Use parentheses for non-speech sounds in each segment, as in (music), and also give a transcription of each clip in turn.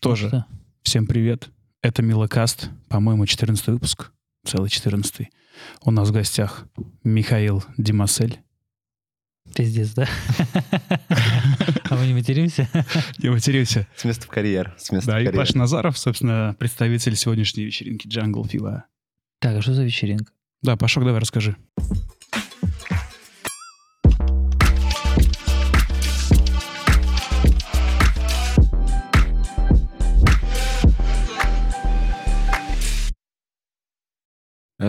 Что же, Что? всем привет. Это Милокаст, по-моему, 14 выпуск, целый 14 У нас в гостях Михаил Димасель. Пиздец, да? А мы не материмся? Не матерился. С места в карьер. С места Да, и. Паш Назаров, собственно, представитель сегодняшней вечеринки Jungle Fever. Так, а что за вечеринка? Да, Пашок, давай расскажи.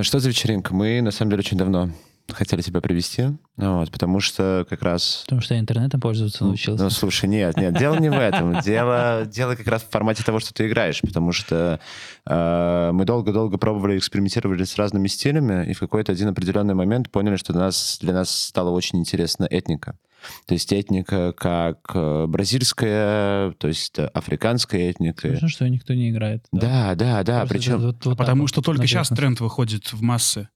Что за вечеринка? Мы, на самом деле, очень давно хотели тебя привести, вот, потому что как раз... Потому что я интернетом пользоваться научился. Ну, слушай, нет, нет, дело не в этом. (laughs) Дело, дело как раз в формате того, что ты играешь, потому что э, мы долго-долго пробовали, экспериментировали с разными стилями, и в какой-то один определенный момент поняли, что для нас, для нас стала очень интересна этника. То есть этника как э, бразильская, то есть африканская этника. Слышно, что никто не играет. Да, да, да, Просто причем... это вот- вот так Потому вот что только на сейчас тренд выходит в массы.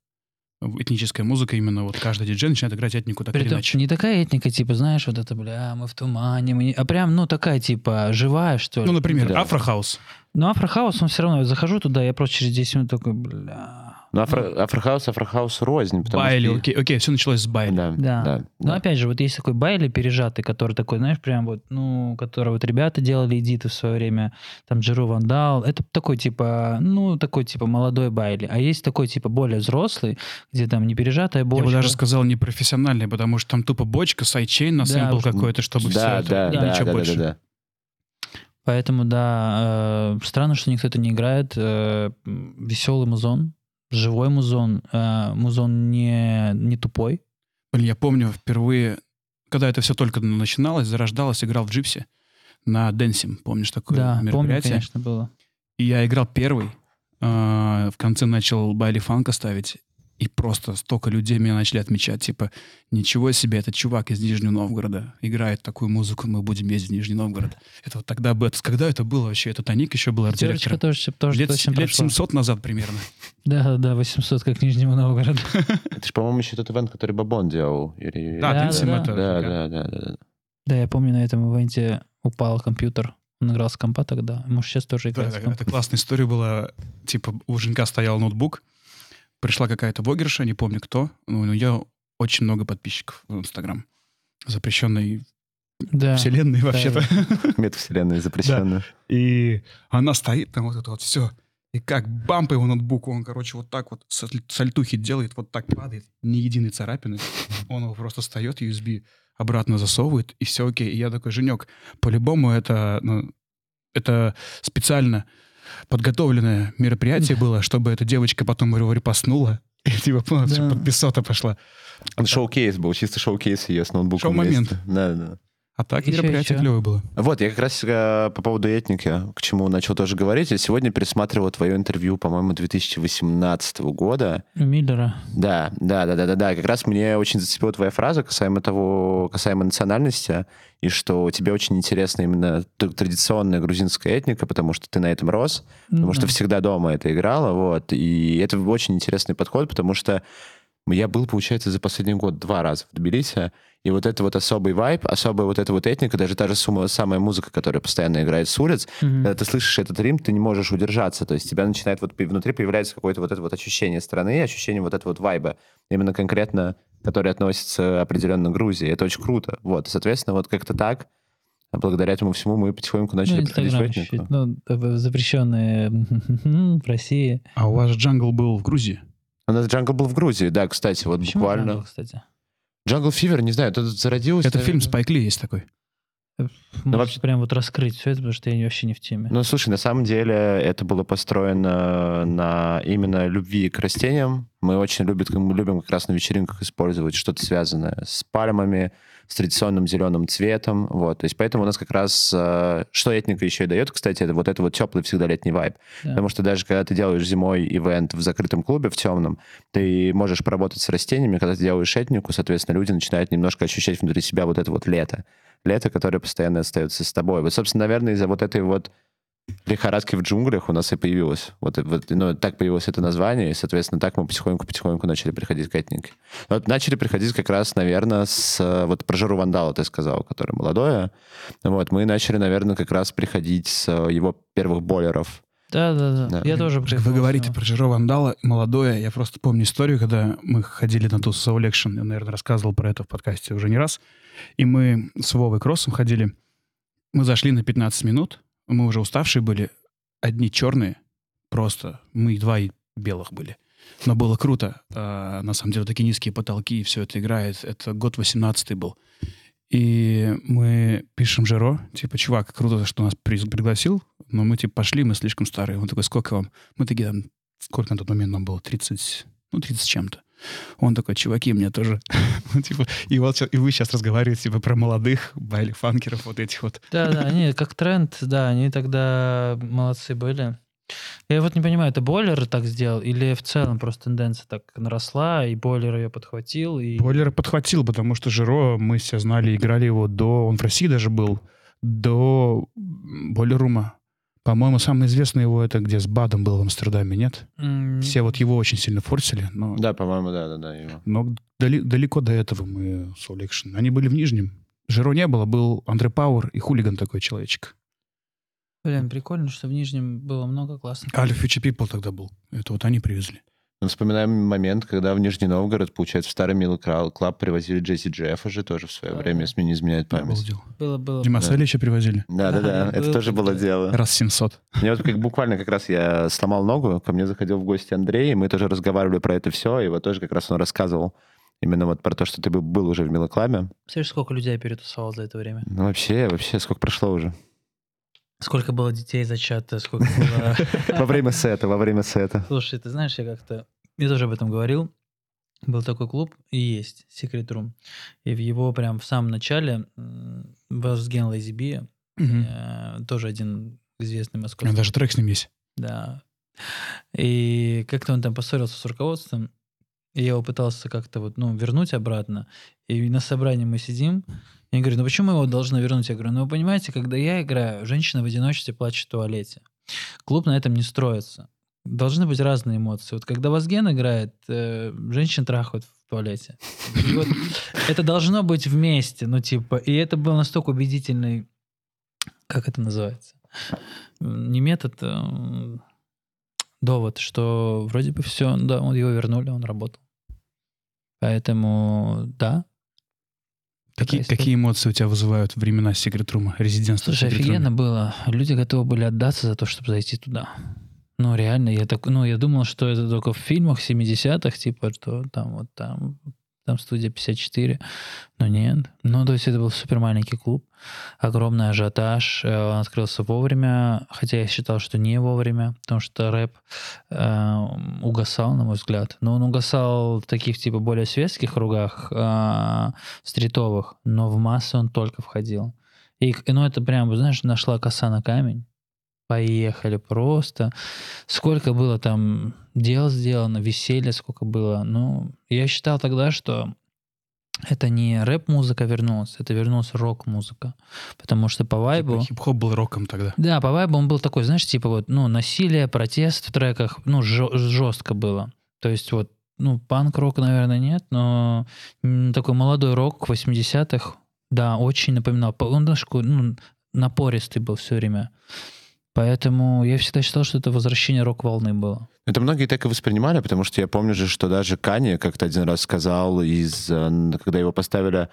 Этническая музыка именно вот каждый диджей начинает играть этнику так или Притом иначе. не такая этника, типа, знаешь, вот это, бля, мы в тумане, мы не- а прям, ну, такая, типа, живая, что ли. Ну, например, Да. афрохаус. Ну, афрохаус, он все равно, я захожу туда, я просто через 10 минут такой, бля. Ну, афро, афрохаус, афрохаус рознь. Байли, что- окей, окей, все началось с байли. Да, Да. да. Ну, да. опять же, вот есть такой Байли пережатый, который такой, знаешь, прям вот, ну, который вот ребята делали эдиты в свое время, там Джеру Вандал, это такой, типа, ну, такой, типа, молодой Байли. А есть такой, типа, более взрослый, где там не пережатая Я бочка. бы даже сказал непрофессиональный, потому что там тупо бочка, sidechain на Да, сэмпл уже- какой-то, чтобы все да, это, да, да, ничего да, больше. да, да. Поэтому, да, э, странно, что никто это не играет. Э, веселый музон, живой музон, э, музон не, не тупой. Блин, я помню впервые, когда это все только начиналось, зарождалось, играл в Джипси на Денсим. Помнишь такое да, помню, мероприятие? конечно, было. И я играл первый. а, В конце начал байли фанка ставить. И просто столько людей меня начали отмечать. Типа, ничего себе, этот чувак из Нижнего Новгорода играет такую музыку, мы будем ездить в Нижний Новгород. Это вот тогда бы... это- Когда это было вообще? Это Таник еще был арт-директором. тоже, тоже Лет, точно лет прошла. 700 назад примерно. Да, да, 800, как Нижнего Новгорода. (laughs) Это же, по-моему, еще тот ивент, который Бабон делал. Или... Да, Да, да, это... да, да, да, да, да. Да, я помню, на этом ивенте упал компьютер. Он играл с компа тогда. Может, сейчас тоже Да, играет с это, компа. это классная история была. Типа, у Женька стоял ноутбук, пришла какая-то блогерша, не помню кто, но у нее очень много подписчиков в Инстаграм. Запрещенной Да. вселенной вообще-то. (laughs) Метавселенная запрещенная. И она стоит там вот это вот все. И как бамп его ноутбуку, он, короче, вот так вот сальтухи делает, вот так падает, ни единой царапины. Он его просто встает, USB обратно засовывает, и все окей. И я такой, Женек, по-любому это, ну, это специально подготовленное мероприятие было, чтобы эта девочка потом его репостнула. И типа полностью Да. подписота пошла. Шоу-кейс был, чисто шоу-кейс ее с ноутбуком. Шоу-момент. Да, да. А так Ещё, мероприятие ещё. клевое было. Вот, я как раз э, по поводу этники, к чему начал тоже говорить. Я сегодня пересматривал твое интервью, по-моему, 2018 года. У Миллера. Да, да, да, да, да, да. Как раз мне очень зацепила твоя фраза касаемо того, касаемо национальности, и что тебе очень интересна именно традиционная грузинская этника, потому что ты на этом рос, потому что Да. всегда дома это играла, вот. И это очень интересный подход, потому что я был, получается, за последний год два раза в Тбилиси, и вот это вот особый вайб, особая вот эта вот этника, даже та же сума- самая музыка, которая постоянно играет с улиц, Мгм. когда ты слышишь этот рим, ты не можешь удержаться. То есть тебя начинает вот внутри появляется какое-то вот это вот ощущение страны, ощущение вот этого вот вайба, именно конкретно, который относится определенно к Грузии. Это очень круто. Вот, и, соответственно, вот как-то так, а благодаря этому всему мы потихоньку начали Ну, приходить в этнику. Ну, запрещенные (laughs) в России. А у вас Jungle был в Грузии? У нас Jungle был в Грузии, да, кстати, вот Почему буквально. Jungle, кстати? Jungle Fever, не знаю, это зародилось... Это фильм Спайк Ли есть такой. Можете вообще- прям вот раскрыть все это, потому что я вообще не в теме. Ну, слушай, на самом деле это было построено на именно любви к растениям. Мы очень любим, мы любим как раз на вечеринках использовать что-то связанное с пальмами, с традиционным зеленым цветом. Вот. То есть поэтому у нас как раз... э, Что этника еще и дает, кстати, это вот это вот теплый всегда летний вайб. Да. Потому что даже когда ты делаешь зимой ивент в закрытом клубе, в темном, ты можешь поработать с растениями, когда ты делаешь этнику, соответственно, люди начинают немножко ощущать внутри себя вот это вот лето. Лето, которое постоянно остается с тобой. Вот, собственно, наверное, из-за вот этой вот лихорадки в джунглях у нас и появилось. Вот, вот ну, так появилось это название, и, соответственно, так мы потихоньку-потихоньку начали приходить к этнике. Вот начали приходить как раз, наверное, с... Вот про Жару Вандала ты сказал, который молодое. Вот, мы начали, наверное, как раз приходить с его первых бойлеров. Да, да, да. Да. Я тоже Вы приехал. говорите про Жиро Вандала, молодое. Я просто помню историю, когда мы ходили на ту Soul Action. Я, наверное, рассказывал про это в подкасте уже не раз. И мы с Вовой Кроссом ходили. Мы зашли на 15 минут. Мы уже уставшие были. Одни черные. Просто. Мы два белых были. Но было круто. А, на самом деле, такие низкие потолки, и все это играет. Это год 18 был. И мы пишем Жиро, типа, чувак, круто, что нас при- пригласил, но мы, типа, пошли, мы слишком старые. Он такой, сколько вам? Мы такие, там, сколько на тот момент нам было? 30, ну, 30 с чем-то. Он такой, чуваки, мне тоже. (laughs) Ну, типа, и вот и вы сейчас разговариваете, типа, про молодых байли-фанкеров, вот этих вот. Да, да, они как тренд, да, они тогда молодцы были. Я вот не понимаю, это бойлер так сделал или в целом просто тенденция так наросла, и бойлер ее подхватил, и... Бойлер подхватил, потому что Жиро, мы все знали, играли его до... Он в России даже был, до Бойлерума. По-моему, самый известный его это где с Бадом был в Амстердаме, нет? М, Все вот его очень сильно форсили, но, Да, по-моему, да-да-да. его. но дали- далеко до этого мы Soul Action. Они были в Нижнем. Жиро не было, был Андре Пауэр и хулиган такой человечек. Блин, прикольно, что в Нижнем было много классных. Alfa Future People тогда был. Это вот они привезли. Вспоминаем момент, когда в Нижний Новгород, получается, в старый Milo Club привозили Джаззи Джеффа же тоже в свое Да, время, да. если мне не изменяет память. было. Было, было. Дима Да. Салича привозили. Да-да-да, это было тоже было дело. Раз 700. Мне вот как буквально как раз я сломал ногу, ко мне заходил в гости Андрей, и мы тоже разговаривали про это все, и вот тоже как раз он рассказывал именно вот про то, что ты был- уже в Milo Club е. Представляешь, сколько людей я перетусовал за это время? Ну вообще, вообще, сколько прошло уже? Сколько было детей зачато, сколько было... (laughs) Во время сета, во время сета. Слушай, ты знаешь, я как-то... Я тоже об этом говорил. Был такой клуб, и есть, Secret Room. И в его прям в самом начале м, Возген Лейзиби, э, тоже один известный московский. даже трек с ним есть. Да. И как-то он там поссорился с руководством, и я его пытался как-то вот, ну, вернуть обратно. И на собрании мы сидим, я говорю, ну почему мы его должны вернуть? Я говорю, ну вы понимаете, когда я играю, женщина в одиночестве плачет в туалете. Клуб на этом не строится. Должны быть разные эмоции. Вот когда Вазген играет, э, женщин трахают в туалете. И вот это должно быть вместе, ну типа, и это был настолько убедительный, как это называется? Не метод, а, довод, что вроде бы все, да, он его вернули, он работал. Поэтому, да. Какие, какие эмоции у тебя вызывают времена Room, резидентства Слушай, офигенно было. Люди готовы были отдаться за то, чтобы зайти туда. Ну, реально, я так, ну, я думал, что это только в фильмах 70-х, типа, что там вот там, там студия 54, но нет. Ну, то есть это был супер маленький клуб, огромный ажиотаж, э, он открылся вовремя, хотя я считал, что не вовремя, потому что рэп э, угасал, на мой взгляд. Но он угасал в таких, типа, более светских кругах, э, стритовых, но в массы он только входил. И, ну, это прям, знаешь, нашла коса на камень. Поехали просто. Сколько было там дел сделано, веселья сколько было. Ну, я считал тогда, что это не рэп-музыка вернулась, это вернулась рок-музыка. Потому что по вайбу... Типа Хип-хоп был роком тогда. Да, по вайбу он был такой, знаешь, типа вот, ну, насилие, протест в треках, ну, жестко было. То есть вот, ну, панк-рок, наверное, нет, но такой молодой рок 80-х, да, очень напоминал. По- Он даже ну, напористый был все время. Поэтому я всегда считал, что это возвращение рок-волны было. Это многие так и воспринимали, потому что я помню же, что даже Кани как-то один раз сказал, из, э, когда его поставили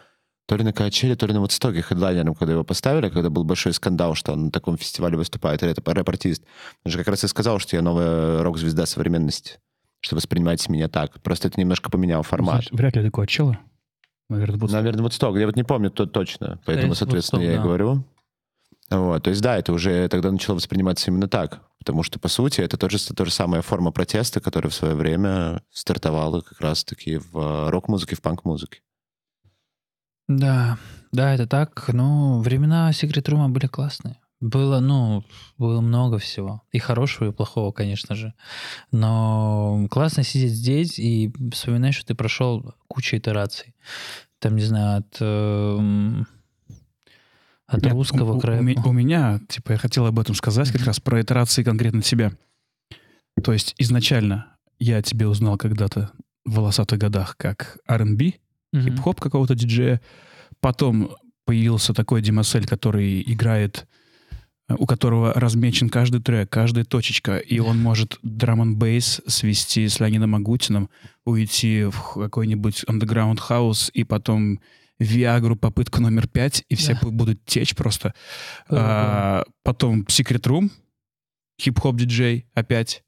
то ли на Качеле, то ли на Вудстоке хедлайнером, когда его поставили, когда был большой скандал, что он на таком фестивале выступает, это рэп-артист. Он же как раз и сказал, что я новая рок-звезда современности, что воспринимайте меня так. Просто это немножко поменял формат. Значит, Вряд ли далеко от чела. Наверное, будет... Наверное, Вудсток. Я вот не помню то точно, поэтому, Скорее всего, соответственно, Woodstock, я и да. говорю. Вот, то есть, да, это уже тогда начало восприниматься именно так, потому что, по сути, это тоже, та же самая форма протеста, которая в свое время стартовала как раз-таки в э, рок-музыке, в панк-музыке. Да, да, это так. Но времена Секрет Рума были классные. Было, ну, было много всего. И хорошего, и плохого, конечно же. Но классно сидеть здесь и вспоминать, что ты прошел кучу итераций. Там, не знаю, от, эм, от Нет, русского у, к у- у меня, типа, я хотел об этом сказать, как раз про итерации конкретно себя. То есть изначально я тебя узнал когда-то в волосатых годах как R&B, Мгм. хип-хоп какого-то диджея. Потом появился такой D'Maselle, который играет, э, у которого размечен каждый трек, каждая точечка, и он может драм н бейс свести с Леонидом Агутиным, уйти в какой-нибудь underground хаус, и потом Виагру попытку номер пять, и все Да. бу- будут течь просто. Было, А, потом Secret Room, хип-хоп диджей опять.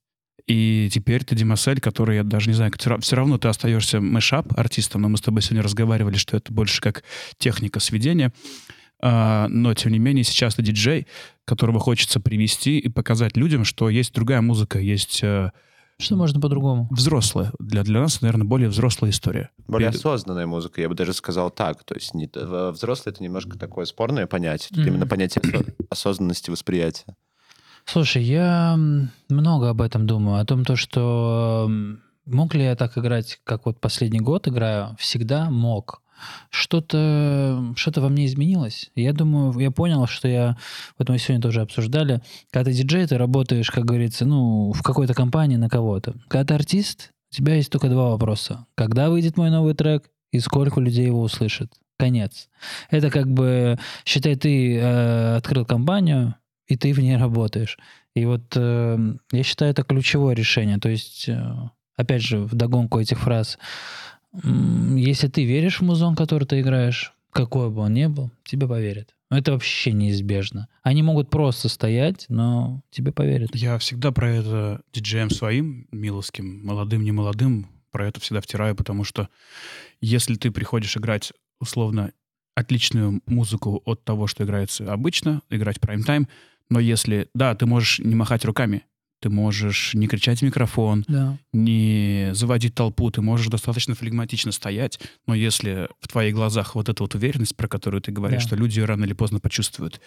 И теперь ты D'Maselle, который, я даже не знаю, все равно ты остаешься мэшап артистом, но мы с тобой сегодня разговаривали, что это больше как техника сведения. А, но, тем не менее, сейчас ты диджей, которого хочется привести и показать людям, что есть другая музыка, есть э, Что можно по-другому? взрослая. Для, для нас, наверное, более взрослая история. Более И- осознанная музыка, я бы даже сказал так. То есть не, взрослый — это немножко такое спорное понятие. Тут Мгм. именно понятие осо- осознанности восприятия. Слушай, я много об этом думаю, о том, то, что мог ли я так играть, как вот последний год играю, всегда мог. Что-то что во мне изменилось. Я думаю, я понял, что я, вот мы сегодня тоже обсуждали, когда ты диджей, ты работаешь, как говорится, ну, в какой-то компании на кого-то. Когда ты артист, у тебя есть только два вопроса. Когда выйдет мой новый трек и сколько людей его услышит? Конец. Это как бы, считай, ты э, открыл компанию, и ты в ней работаешь. И вот э, я считаю, это ключевое решение. То есть, э, опять же, в догонку этих фраз, если ты веришь в музон, который ты играешь, какой бы он ни был, тебе поверят. Это вообще неизбежно. Они могут просто стоять, но тебе поверят. Я всегда про это диджеям своим, миловским, молодым, не молодым, про это всегда втираю, потому что если ты приходишь играть условно отличную музыку от того, что играется обычно, играть прайм-тайм, но если, да, ты можешь не махать руками, ты можешь не кричать в микрофон, Да. не заводить толпу, ты можешь достаточно флегматично стоять, но если в твоих глазах вот эта вот уверенность, про которую ты говоришь, Да. что люди ее рано или поздно почувствуют,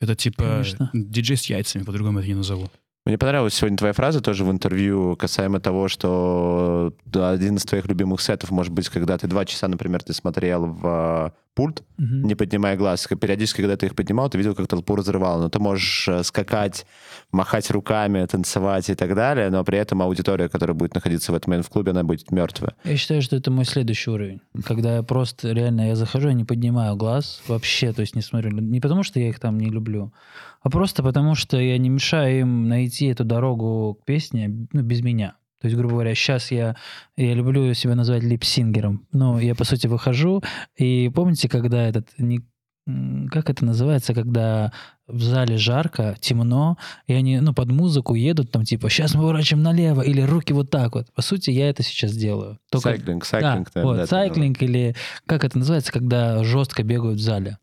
это типа Конечно. диджей с яйцами, по-другому это не назову. Мне понравилась сегодня твоя фраза тоже в интервью касаемо того, что один из твоих любимых сетов может быть, когда ты два часа, например, ты смотрел в э, пульт, Мгм. не поднимая глаз. Периодически, когда ты их поднимал, ты видел, как толпу разрывало. Но ты можешь э, скакать, махать руками, танцевать и так далее, но при этом аудитория, которая будет находиться в этом момент в клубе, она будет мертвая. Я считаю, что это мой следующий уровень. Когда я просто реально я захожу, я не поднимаю глаз вообще, то есть не смотрю. Не потому, что я их там не люблю, а просто потому, что я не мешаю им найти эту дорогу к песне ну, без меня. То есть, грубо говоря, сейчас я, я люблю себя назвать липсингером. Ну, я, по сути, выхожу, и помните, когда этот... Не, как это называется, когда в зале жарко, темно, и они, ну, под музыку едут, там, типа, сейчас мы поворачиваем налево, или руки вот так вот. По сути, я это сейчас делаю. Только- Сайклинг, да, сайклинг. вот, да, сайклинг или как это называется, когда жестко бегают в зале.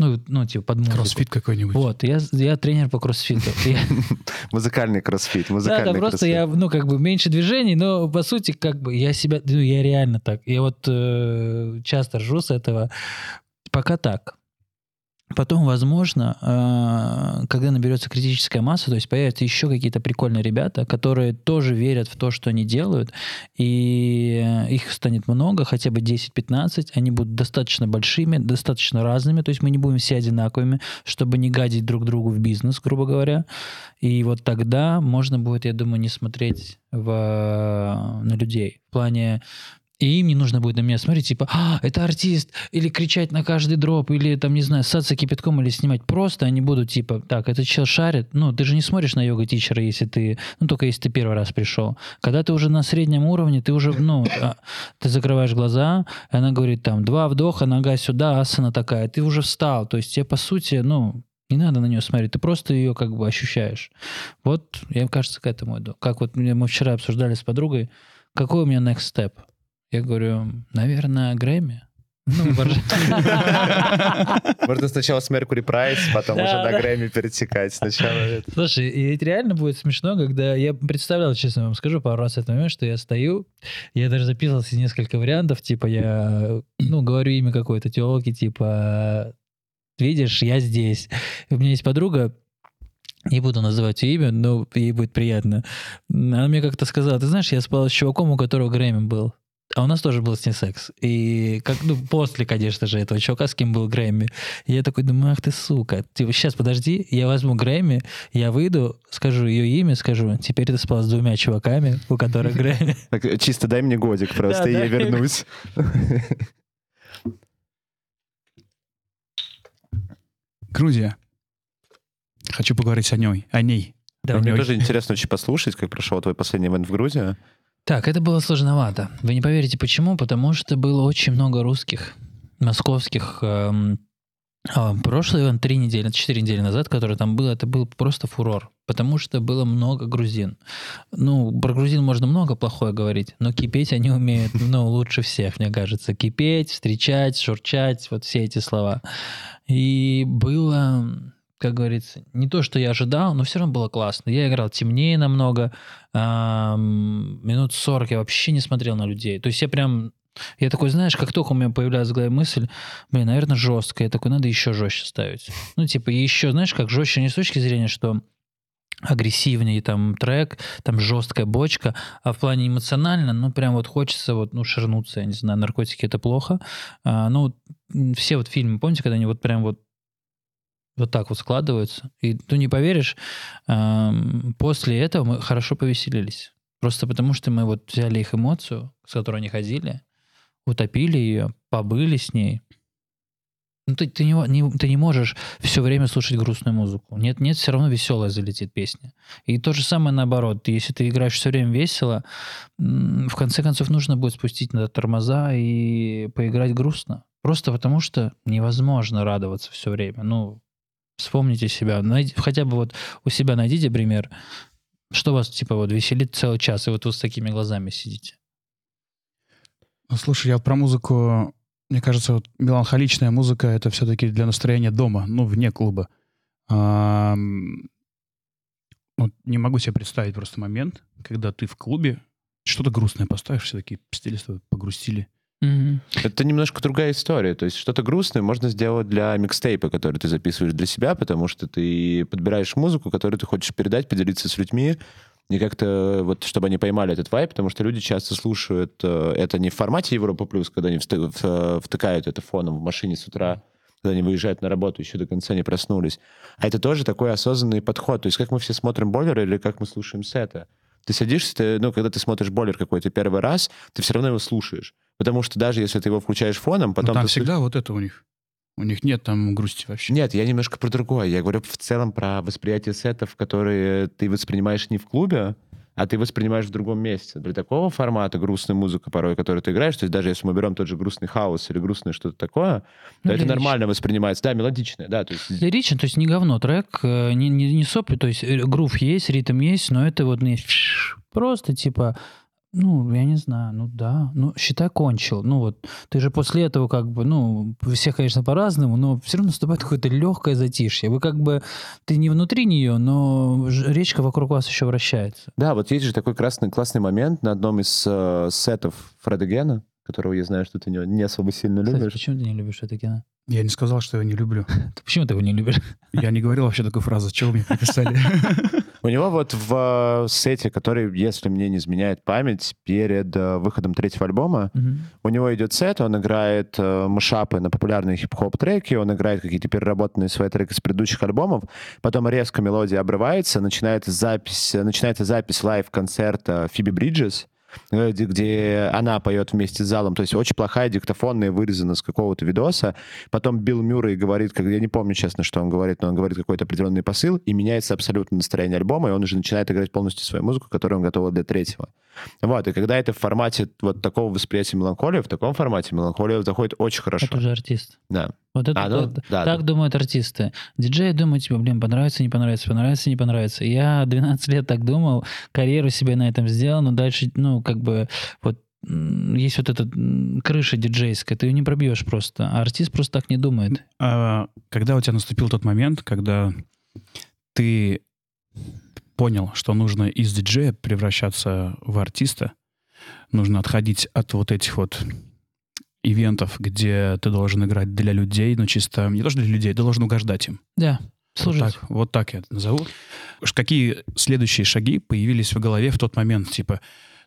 Ну, ну типа под музыку. Кроссфит какой-нибудь. Вот, я, я тренер по кроссфиту. (laughs) (laughs) Музыкальный кроссфит, Да, музыкальный да, просто я, ну, как бы меньше движений, но по сути, как бы я себя, ну, я реально так. Я вот э, часто ржу с этого. Пока так. Потом, возможно, э, когда наберется критическая масса, то есть появятся еще какие-то прикольные ребята, которые тоже верят в то, что они делают, и э, их станет много, хотя бы 10-15, они будут достаточно большими, достаточно разными, то есть мы не будем все одинаковыми, чтобы не гадить друг другу в бизнес, грубо говоря. И вот тогда можно будет, я думаю, не смотреть в, на людей. В плане и им не нужно будет на меня смотреть, типа, а, это артист, или кричать на каждый дроп, или там, не знаю, ссаться кипятком или снимать. Просто они будут, типа, так, этот чел шарит. Ну, ты же не смотришь на йога-тичера, если ты, ну, только если ты первый раз пришел. Когда ты уже на среднем уровне, ты уже, ну, а, ты закрываешь глаза, и она говорит, там, два вдоха, нога сюда, асана такая, ты уже встал. То есть тебе, по сути, ну, не надо на нее смотреть, ты просто ее как бы ощущаешь. Вот, я, кажется, к этому иду. Как вот мы вчера обсуждали с подругой, какой у меня next step? Я говорю, наверное, Грэмми. Ну, (laughs) Можно сначала с Mercury Price, потом уже на. Грэмми перетекать. Сначала. Слушай, и это реально будет смешно, когда я представлял, честно вам скажу, пару раз этот момент, что я стою, я даже записывал себе несколько вариантов, типа я, ну, говорю имя какой-то телки, типа, видишь, я здесь. У меня есть подруга, не буду называть ее имя, но ей будет приятно. Она мне как-то сказала, ты знаешь, я спал с чуваком, у которого Грэмми был. А у нас тоже был с ней секс. И как, ну, после, конечно же, этого чувака, с кем был Грэмми. И я такой думаю, ах ты сука. Типа, сейчас, подожди, я возьму Грэмми, я выйду, скажу ее имя, скажу, теперь ты спал с двумя чуваками, у которых Грэмми. (laughs) Так, чисто дай мне годик просто, Да, и я вернусь. (laughs) Грузия. Хочу поговорить о ней. О ней. Да, Мне тоже интересно очень послушать, как прошел твой последний ивент в Грузии. Так, это было сложновато. Вы не поверите, почему? Потому что было очень много русских, московских. эм, а, прошлый ивент три недели, четыре недели назад, который там был, это был просто фурор. Потому что было много грузин. Ну, про грузин можно много плохое говорить, но кипеть они умеют, ну, лучше всех, мне кажется. Кипеть, встречать, шурчать, вот все эти слова. И было, как говорится, не то, что я ожидал, но все равно было классно. Я играл темнее намного, ам, минут 40 я вообще не смотрел на людей. То есть я прям, я такой, знаешь, как только у меня появляется в голове мысль, блин, наверное, жестко, я такой, надо еще жестче ставить. Ну, типа, еще, знаешь, как жестче не с точки зрения, что агрессивнее там трек, там жесткая бочка, а в плане эмоционально, ну, прям вот хочется вот, ну, ширнуться, я не знаю, наркотики это плохо. А, ну, все вот фильмы, помните, когда они вот прям вот вот так вот складываются. И ты не поверишь, ам, после этого мы хорошо повеселились. Просто потому, что мы вот взяли их эмоцию, с которой они ходили, утопили ее, побыли с ней. Ну, ты, ты, не, не- ты не можешь все время слушать грустную музыку. Нет, нет, все равно веселая залетит песня. И то же самое наоборот. Если ты играешь все время весело, в конце концов нужно будет спустить на тормоза и поиграть грустно. Просто потому что невозможно радоваться все время. Ну, вспомните себя. Найди- хотя бы вот у себя найдите пример, что вас типа вот веселит целый час, и вот вы с такими глазами сидите. Ну, Слушай, я вот про музыку... Мне кажется, вот меланхоличная музыка — это все-таки для настроения дома, ну, вне клуба. Ам, Вот не могу себе представить просто момент, когда ты в клубе что-то грустное поставишь, все такие стили с погрустили. Это немножко другая история. То есть что-то грустное можно сделать для микстейпа, который ты записываешь для себя, потому что ты подбираешь музыку, которую ты хочешь передать, поделиться с людьми, и как-то вот, чтобы они поймали этот вайб, потому что люди часто слушают э, это не в формате Европа Плюс, когда они в- втыкают это фоном в машине с утра, когда они выезжают на работу, еще до конца не проснулись. А это тоже такой осознанный подход. То есть как мы все смотрим бойлер или как мы слушаем сета. Ты садишься, ты, ну, когда ты смотришь бойлер какой-то первый раз, ты все равно его слушаешь. Потому что даже если ты его включаешь фоном, потом... там ты всегда вот это у них. У них нет там грусти вообще. нет, я немножко про другое. Я говорю в целом про восприятие сетов, которые ты воспринимаешь не в клубе, а ты воспринимаешь в другом месте. Для такого формата грустная музыка порой, которую ты играешь, то есть даже если мы берем тот же грустный хаос или грустное что-то такое, то Ну, это лирично. нормально воспринимается. Да, мелодичное, да. То есть... Лирично, то есть не говно трек, э, не, не, не сопли, то есть э, грув есть, ритм есть, но это вот не просто типа, ну, я не знаю, ну да, ну, считай, кончил. Ну вот, ты же после этого как бы, ну, у всех, конечно, по-разному, но все равно наступает какое-то легкое затишье. Вы как бы, ты не внутри нее, но речка вокруг вас еще вращается. Да, вот есть же такой красный, классный момент на одном из э, сетов Фреда Гена, которого я знаю, что ты не, особо сильно Кстати, любишь. почему ты не любишь это кино? Я не сказал, что я не люблю. (laughs) Ты почему ты его не любишь? Я не говорил вообще такой фразы. Чего вы мне приписали? У него вот в э, сете, который, если мне не изменяет память, перед э, выходом третьего альбома, у него идет сет, он играет э, мышапы на популярные хип-хоп треки, он играет какие-то переработанные свои треки с предыдущих альбомов, потом резко мелодия обрывается, начинается запись, начинается запись лайв-концерта Фиби Бриджес, где, где она поет вместе с залом, то есть очень плохая диктофонная вырезана с какого-то видоса. Потом Билл Мюррей говорит, как, я не помню, честно, что он говорит, но он говорит какой-то определенный посыл, и меняется абсолютно настроение альбома, и он уже начинает играть полностью свою музыку, которую он готовил для третьего. Вот, и когда это в формате вот такого восприятия меланхолии, в таком формате меланхолия заходит очень хорошо. Это уже артист. Да. Вот это А, ну, вот- да, так да. думают артисты. Диджеи думают, типа, блин, понравится, не понравится, понравится, не понравится. Я 12 лет так думал, карьеру себе на этом сделал, но дальше, ну, как бы, вот есть вот эта крыша диджейская, ты ее не пробьешь просто. А артист просто так не думает. А когда у тебя наступил тот момент, когда ты понял, что нужно из диджея превращаться в артиста, нужно отходить от вот этих вот ивентов, где ты должен играть для людей, но чисто не то, что для людей, ты должен угождать им. Да, Вот слушай. так, вот так я это назову. Какие следующие шаги появились в голове в тот момент? Типа,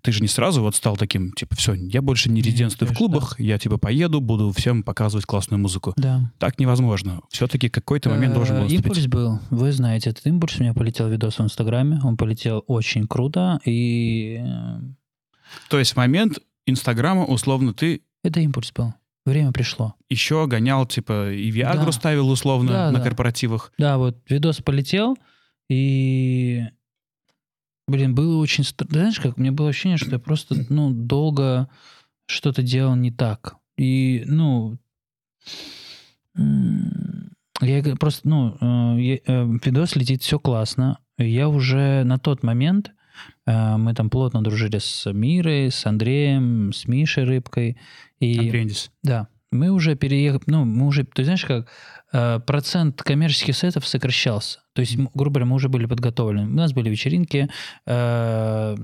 Ты же не сразу вот стал таким, типа, все, я больше не резидентствую в клубах, я, типа, поеду, буду всем показывать классную музыку. Да. Так невозможно. Все-таки какой-то момент должен был Э, Импульс наступить. был. Вы знаете этот импульс. У меня полетел видос в Инстаграме. Он полетел очень круто. И э, То есть момент Инстаграма, условно, ты это импульс был. Время пришло. еще гонял, типа, и Виагру Да. ставил условно Да, на да. корпоративах. Да, вот видос полетел, и, блин, было очень... Знаешь, как, мне было ощущение, что я просто, ну, долго что-то делал не так. И, ну, я просто, ну, э, э, видос летит, все классно. Я уже на тот момент, э, мы там плотно дружили с Мирой, с Андреем, с Мишей Рыбкой. И... Андрей Эндис. Да, мы уже переехали, ну, мы уже, ты знаешь, как э, процент коммерческих сетов сокращался. То есть, грубо говоря, мы уже были подготовлены. У нас были вечеринки, э,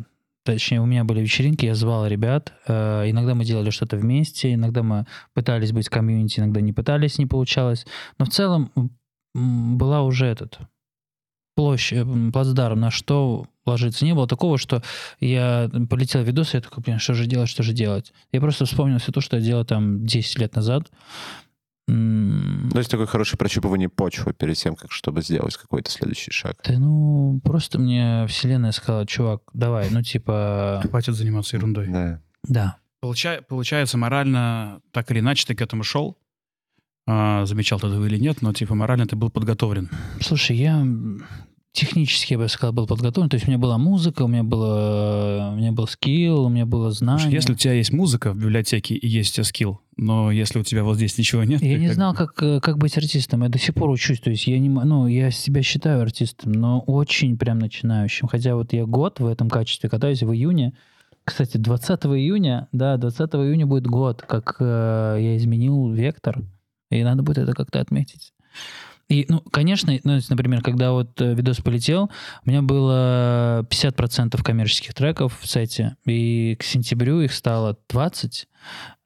точнее, у меня были вечеринки, я звал ребят. э, иногда мы делали что-то вместе, иногда мы пытались быть комьюнити, иногда не пытались, не получалось. Но в целом была уже этот площадь, м, плацдарм, на что ложиться. Не было такого, что я полетел видос, и я такой, блин, что же делать, что же делать. Я просто вспомнил все то, что я делал там 10 лет назад. То есть такое хорошее прощупывание почвы перед тем, как чтобы сделать какой-то следующий шаг. Да ну, просто мне вселенная сказала, чувак, давай, ну типа, Хватит заниматься ерундой. Да. да. Получа- получается, морально, так или иначе, ты к этому шел. А, замечал ты этого или нет, но типа морально ты был подготовлен. Слушай, я технически, я бы сказал, был подготовлен. То есть у меня была музыка, у меня, было, у меня был скилл, у меня было знание. Слушай, если у тебя есть музыка в библиотеке и есть у тебя скилл, но если у тебя вот здесь ничего нет... Я не как знал, как, э, как быть артистом. Я до сих пор учусь. То есть я не, ну, я себя считаю артистом, но очень прям начинающим. Хотя вот я год в этом качестве катаюсь в июне. Кстати, 20 июня, да, 20 июня будет год, как э, я изменил вектор, и надо будет это как-то отметить. И, ну, конечно, ну, например, когда вот э, видос полетел, у меня было 50% коммерческих треков в сете, и к сентябрю их стало 20,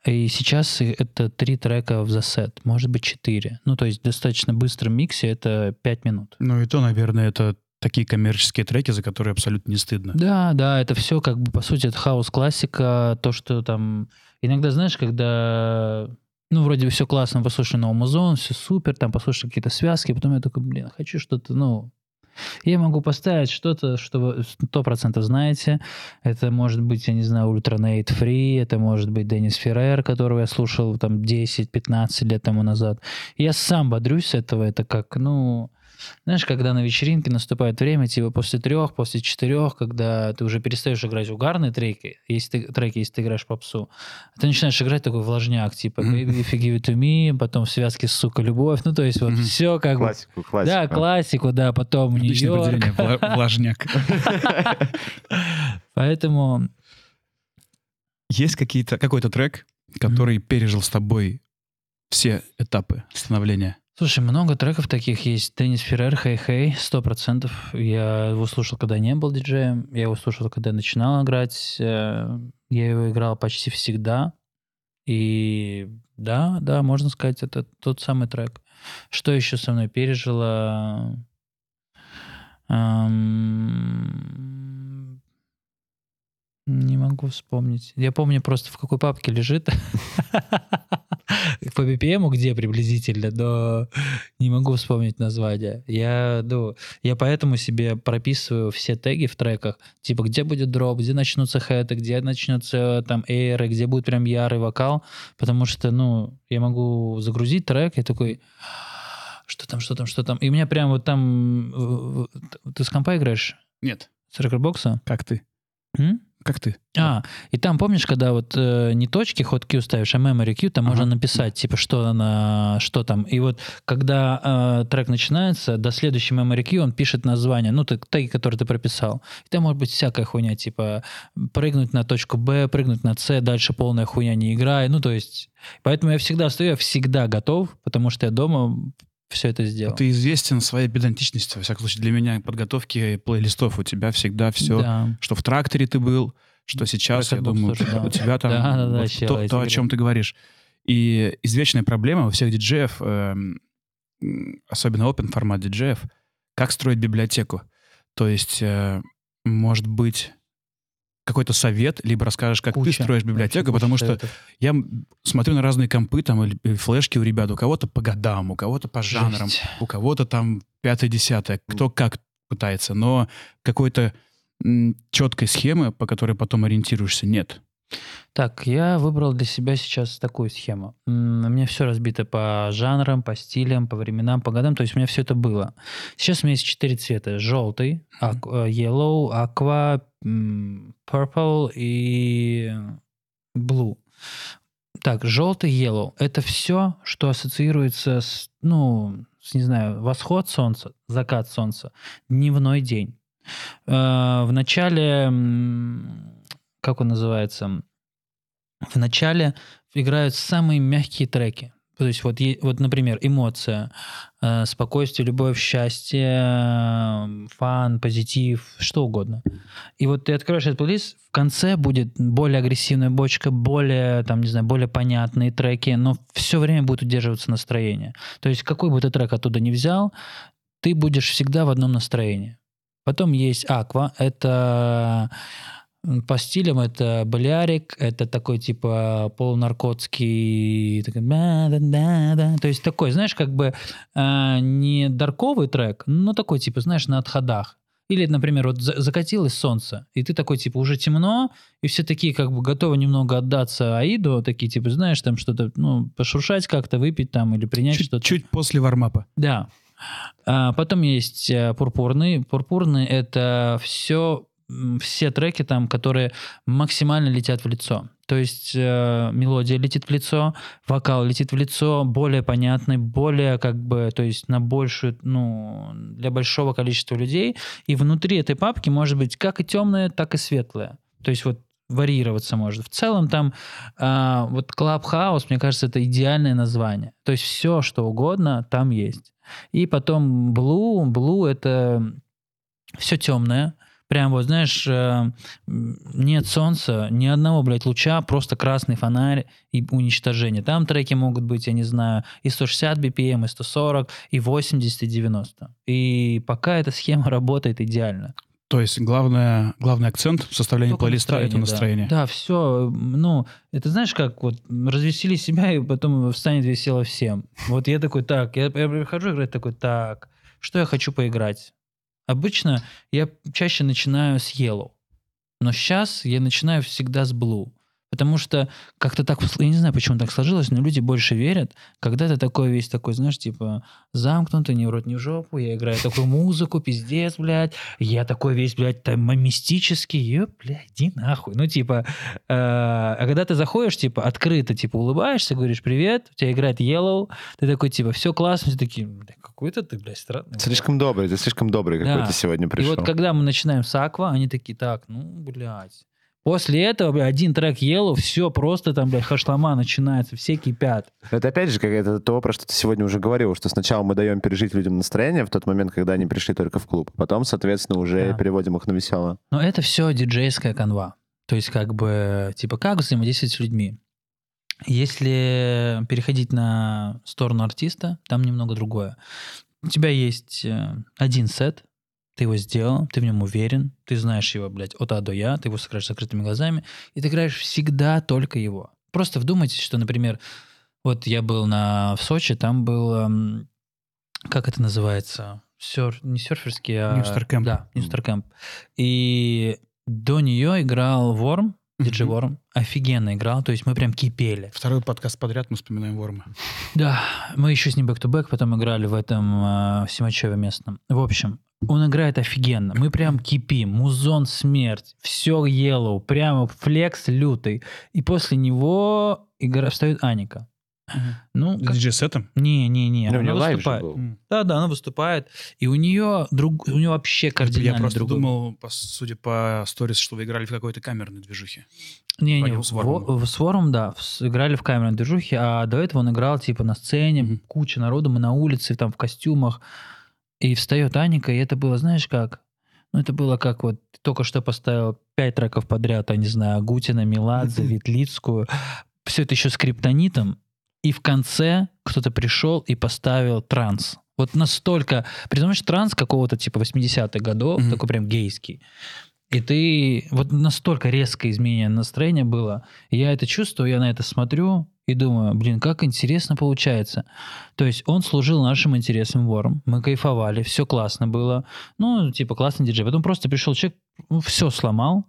и сейчас это три трека в засет, может быть, четыре. Ну, то есть достаточно быстром миксе это 5 минут. Ну и то, наверное, это такие коммерческие треки, за которые абсолютно не стыдно. Да, да, это все как бы, по сути, это хаос-классика, то, что там... Иногда, знаешь, когда... Ну, вроде бы все классно, послушай новый музон, все супер, там послушай какие-то связки, потом я такой, блин, хочу что-то, ну... Я могу поставить что-то, что вы сто процентов знаете. Это может быть, я не знаю, Ultra Naté Free, это может быть Dennis Ferrer, которого я слушал там 10-15 лет тому назад. Я сам бодрюсь с этого, это как, ну... Знаешь, когда на вечеринке наступает время, типа после трех, после четырех, когда ты уже перестаешь играть угарные треки, если ты, треки, если ты играешь попсу, ты начинаешь играть такой влажняк, типа. Baby If You Give It To Me, потом в связке «Сука, любовь», ну то есть вот все как бы... Классику, классику. Да, классику, да, потом Нью-Йорк. (laughs) Влажняк. Поэтому Есть какие-то, какой-то трек, который пережил с тобой все этапы становления? Слушай, много треков таких есть. Деннис Феррер, Хей Хей, сто процентов. Я его слушал, когда не был диджеем. Я его слушал, когда начинал играть. Э, Я его играл почти всегда. И да, да, можно сказать, это тот самый трек. Что еще со мной пережило? Эм, Не могу вспомнить. Я помню просто, в какой папке лежит. (laughs) По BPM, где приблизительно, но не могу вспомнить название. Я, ну, я поэтому себе прописываю все теги в треках. Типа, где будет дроп, где начнутся хэты, где начнется там эйры, где будет прям ярый вокал. Потому что, ну, я могу загрузить трек, и такой, что там, что там, что там. И у меня прям вот там... Ты с компа играешь? Нет. С рекордбокса? Как ты? М? Как ты? А, и там, помнишь, когда вот э, не точки ход Q ставишь, а memory Q, там Ага. можно написать, типа, что она, что там. И вот когда э, трек начинается, до следующей memory Q он пишет название, ну, ты, теги, которые ты прописал. И там может быть всякая хуйня, типа, прыгнуть на точку Б, прыгнуть на С, дальше полная хуйня не играй. Ну, то есть, поэтому я всегда стою, я всегда готов, потому что я дома все это сделал. Ты известен своей педантичностью. Во всяком случае, для меня подготовки плейлистов у тебя всегда все, Да. что в Traktor е ты был, что сейчас, я Rekordbox думаю, тоже, да. у тебя там (laughs) Да, да, да, вот то, то, о чем ты говоришь. И извечная проблема у всех диджеев, м, особенно open format диджеев, как строить библиотеку. То есть, э, может быть, какой-то совет, либо расскажешь, как Куча. ты строишь библиотеку, Вообще потому что советов. я смотрю на разные компы там или или флешки у ребят, у кого-то по годам, у кого-то по жанрам, Жесть. у кого-то там пятое-десятое, кто как пытается, но какой-то м, четкой схемы, по которой потом ориентируешься, нет. Так, я выбрал для себя сейчас такую схему. М, У меня все разбито по жанрам, по стилям, по временам, по годам. То есть у меня все это было. Сейчас у меня есть четыре цвета. Желтый, ак- э, yellow, aqua, м, purple и blue. Так, желтый, yellow. Это все, что ассоциируется с, ну, с, не знаю, восход солнца, закат солнца, дневной день. Э, В начале, м, как он называется, в начале играют самые мягкие треки. То есть вот, вот например, эмоция, э, спокойствие, любовь, счастье, э, фан, позитив, что угодно. И вот ты откроешь этот плейлист, в конце будет более агрессивная бочка, более, там, не знаю, более понятные треки, но все время будет удерживаться настроение. То есть какой бы ты трек оттуда не взял, ты будешь всегда в одном настроении. Потом есть Аква, это по стилям это Болярик, это такой типа полунаркотский, то есть такой, знаешь, как бы э, не дарковый трек, но такой типа, знаешь, на отходах. Или, например, вот за- закатилось солнце, и ты такой, типа, уже темно, и все такие, как бы, готовы немного отдаться Аиду, такие, типа, знаешь, там что-то, ну, пошуршать как-то, выпить там или принять Чуть, что-то. чуть после вармапа. Да. А, потом есть э, пурпурный. Пурпурный — это все, все треки там, которые максимально летят в лицо. То есть э, мелодия летит в лицо, вокал летит в лицо, более понятный, более как бы, то есть на большую, ну, для большого количества людей. И внутри этой папки может быть как и темное, так и светлое. То есть вот варьироваться может. В целом там а, вот Clubhouse, мне кажется, это идеальное название. То есть все, что угодно, там есть. И потом Blue. Blue — это все темное. Прям вот, знаешь, э, нет солнца, ни одного, блядь, луча, просто красный фонарь и уничтожение. Там треки могут быть, я не знаю, и 160 BPM, и 140, и 80, и 90. И пока эта схема (laughs) работает идеально. То есть главное, главный акцент в составлении Только плейлиста — это да. настроение. Да, все. Ну, это знаешь, как вот развесели себя, и потом встанет весело всем. Вот я такой, так, я, я прихожу играть такой, так, что я хочу поиграть? Обычно я чаще начинаю с Yellow, но сейчас я начинаю всегда с Blue. Потому что как-то так, я не знаю, почему так сложилось, но люди больше верят, когда ты такой весь такой, знаешь, типа замкнутый, ни в рот, ни в жопу, я играю такую музыку, пиздец, блядь, я такой весь, блядь, там мистический, ё, блядь, иди нахуй. Ну, типа, э, а когда ты заходишь, типа, открыто, типа, улыбаешься, говоришь, привет, у тебя играет Yellow, ты такой, типа, все классно, все такие, «Да какой-то ты, блядь, странный. Слишком добрый, ты слишком добрый Да. какой-то сегодня И пришел. вот когда мы начинаем с Аква, они такие, так, ну, блядь. После этого, блядь, один трек Yellow, все просто там, блядь, хашлама начинается, все кипят. Это опять же, как это то, про что ты сегодня уже говорил, что сначала мы даем пережить людям настроение в тот момент, когда они пришли только в клуб. Потом, соответственно, уже Да. переводим их на весело. Но это все диджейская канва. То есть, как бы, типа, как взаимодействовать с людьми. Если переходить на сторону артиста, там немного другое. У тебя есть э, один сет, ты его сделал, ты в нем уверен, ты знаешь его, блядь, от А до Я, ты его сыграешь с закрытыми глазами, и ты играешь всегда только его. Просто вдумайтесь, что, например, вот я был на, в Сочи, там был, как это называется, Сер, не серферский, а... Ньюстер Кэмп. Да, Ньюстер Кэмп. И до нее играл Ворм, диджей. Ворм, офигенно играл, то есть мы прям кипели. Второй подкаст подряд мы вспоминаем Ворма. Да, мы еще с ним back-to-back потом играли в этом э, в Симачеве местном. В общем, он играет офигенно. Мы прям кипим. Музон смерть. Все yellow. Прямо флекс лютый. И после него игра... встает Аника. Ну, С как- диджей-сетом? не-не-не, Ну, у она выступает. был. М. Да, да, она выступает. И у нее, друг... у нее вообще кардинально Я просто другой. думал, по- судя по сторис, что вы играли в какой-то камерной движухе. Не, не, Понял, с Вормом. в, с Вормом, да, в- играли в камерной движухе, а до этого он играл типа на сцене, Мгм. куча народу, мы на улице, там в костюмах, и встает Аника, и это было, знаешь как? Ну, это было как вот только что поставил пять треков подряд, я не знаю, Гутина, Меладзе. Ветлицкую, все это еще с криптонитом, и в конце кто-то пришел и поставил транс. Вот настолько... При том, что транс какого-то типа 80-х годов, Мгм. такой прям гейский. И ты... Вот настолько резкое изменение настроения было. Я это чувствую, я на это смотрю и думаю, блин, как интересно получается. То есть он служил нашим интересам вором. Мы кайфовали, все классно было. Ну, типа, классный диджей. Потом просто пришел человек, все сломал,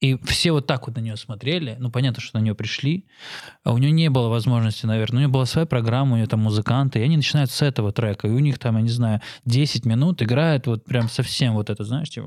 и все вот так вот на нее смотрели. Ну, понятно, что на нее пришли. А у нее не было возможности, наверное. У нее была своя программа, у нее там музыканты. И они начинают с этого трека. И у них там, я не знаю, 10 минут играет вот прям совсем вот это, знаешь, типа...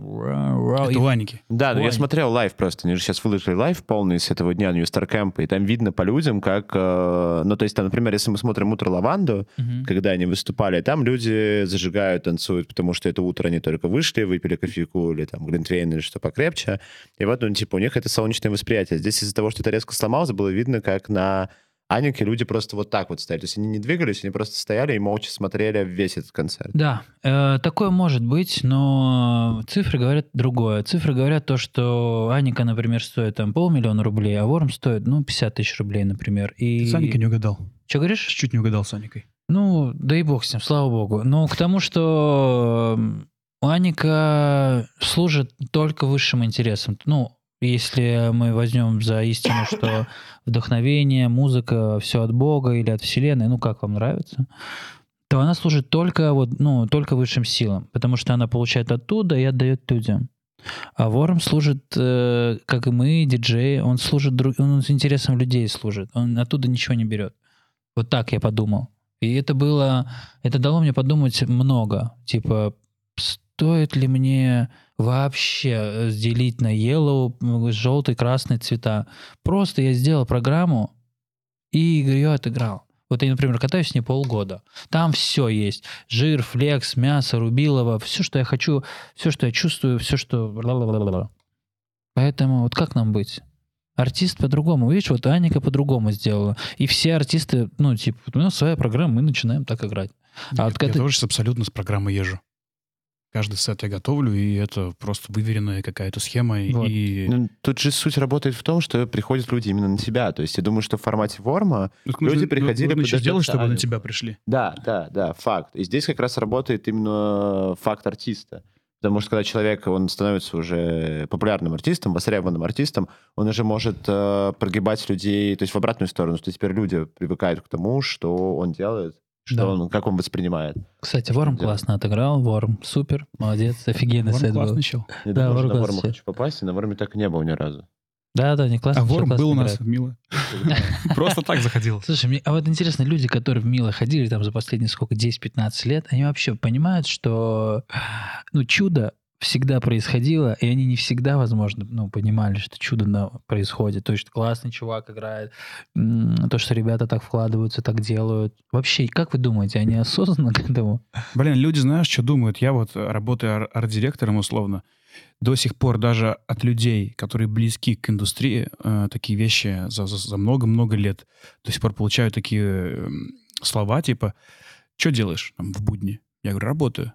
Это и- у Аники. Да, но я смотрел live просто. Они же сейчас выложили live полный с этого дня New Star Camp, и там видно по людям, как... э, ну, то есть, там, например, если мы смотрим «Утро лаванду», Мгм. когда они выступали, там люди зажигают, танцуют, потому что это утро они только вышли, выпили кофейку или там глинтвейн или что покрепче. И вот, ну, типа, у них это солнечное восприятие. Здесь из-за того, что это резко сломалось, было видно, как на Анике люди просто вот так вот стояли. То есть они не двигались, они просто стояли и молча смотрели весь этот концерт. Да, э, такое может быть, но цифры говорят другое. Цифры говорят то, что Аника, например, стоит там полмиллиона рублей, а Ворм стоит, ну, 50 тысяч рублей, например. И... Ты с Аникой не угадал. Что говоришь? Чуть-чуть не угадал с Аникой. Ну, да и бог с ним, слава богу. Но к тому, что Аника служит только высшим интересам. Ну, если мы возьмем за истину, (coughs) что вдохновение, музыка, все от Бога или от Вселенной, ну, как вам нравится, то она служит только, вот, ну, только высшим силам, потому что она получает оттуда и отдает людям. А Ворм служит, э, как и мы, диджеи, он служит, друг- он с интересом людей служит, он оттуда ничего не берет. Вот так я подумал. И это было, это дало мне подумать много. Типа, стоит ли мне вообще делить на yellow, желтый, красный цвета? Просто я сделал программу и ее отыграл. Вот я, например, катаюсь с ней полгода. Там все есть. Жир, флекс, мясо, рубилово. Все, что я хочу, все, что я чувствую, все, что... Поэтому вот как нам быть? Артист по-другому. Видишь, вот Аника по-другому сделала. И все артисты, ну, типа, у нас своя программа, мы начинаем так играть. А вот я когда- тоже абсолютно с программой езжу. Каждый сет я готовлю, и это просто выверенная какая-то схема. Вот. И... Ну, тут же суть работает в том, что приходят люди именно на тебя. То есть я думаю, что в формате ворма Ну, люди нужно- приходили нужно еще сделать, чтобы на тебя пришли. Да, да, да, факт. И здесь как раз работает именно факт артиста. Потому что когда человек, он становится уже популярным артистом, востребованным артистом, он уже может э, прогибать людей, то есть в обратную сторону, что теперь люди привыкают к тому, что он делает, что Да. он, как он воспринимает. Кстати, Ворм классно отыграл. Ворм, супер, молодец, офигенный Ворм сет был. классный чел. Я Да, Ворм на Ворма классный. хочу попасть, и на Ворме так и не был ни разу. Да, да, не классно. А Ворм был у нас играет. мило. (laughs) Просто так заходил. Слушай, мне, а вот интересно, люди, которые в Мило ходили там за последние сколько, 10-15 лет, они вообще понимают, что ну, чудо всегда происходило, и они не всегда, возможно, ну, понимали, что чудо происходит. То есть классный чувак играет, то, что ребята так вкладываются, так делают. Вообще, как вы думаете, они осознанно к этому? Блин, люди, знаешь, что думают? Я вот э, работаю ар- арт-директором условно. До сих пор даже от людей, которые близки к индустрии, э, такие вещи за, за- много-много лет до сих пор получаю такие эм, слова типа «Что делаешь там, в будни?» Я говорю «Работаю».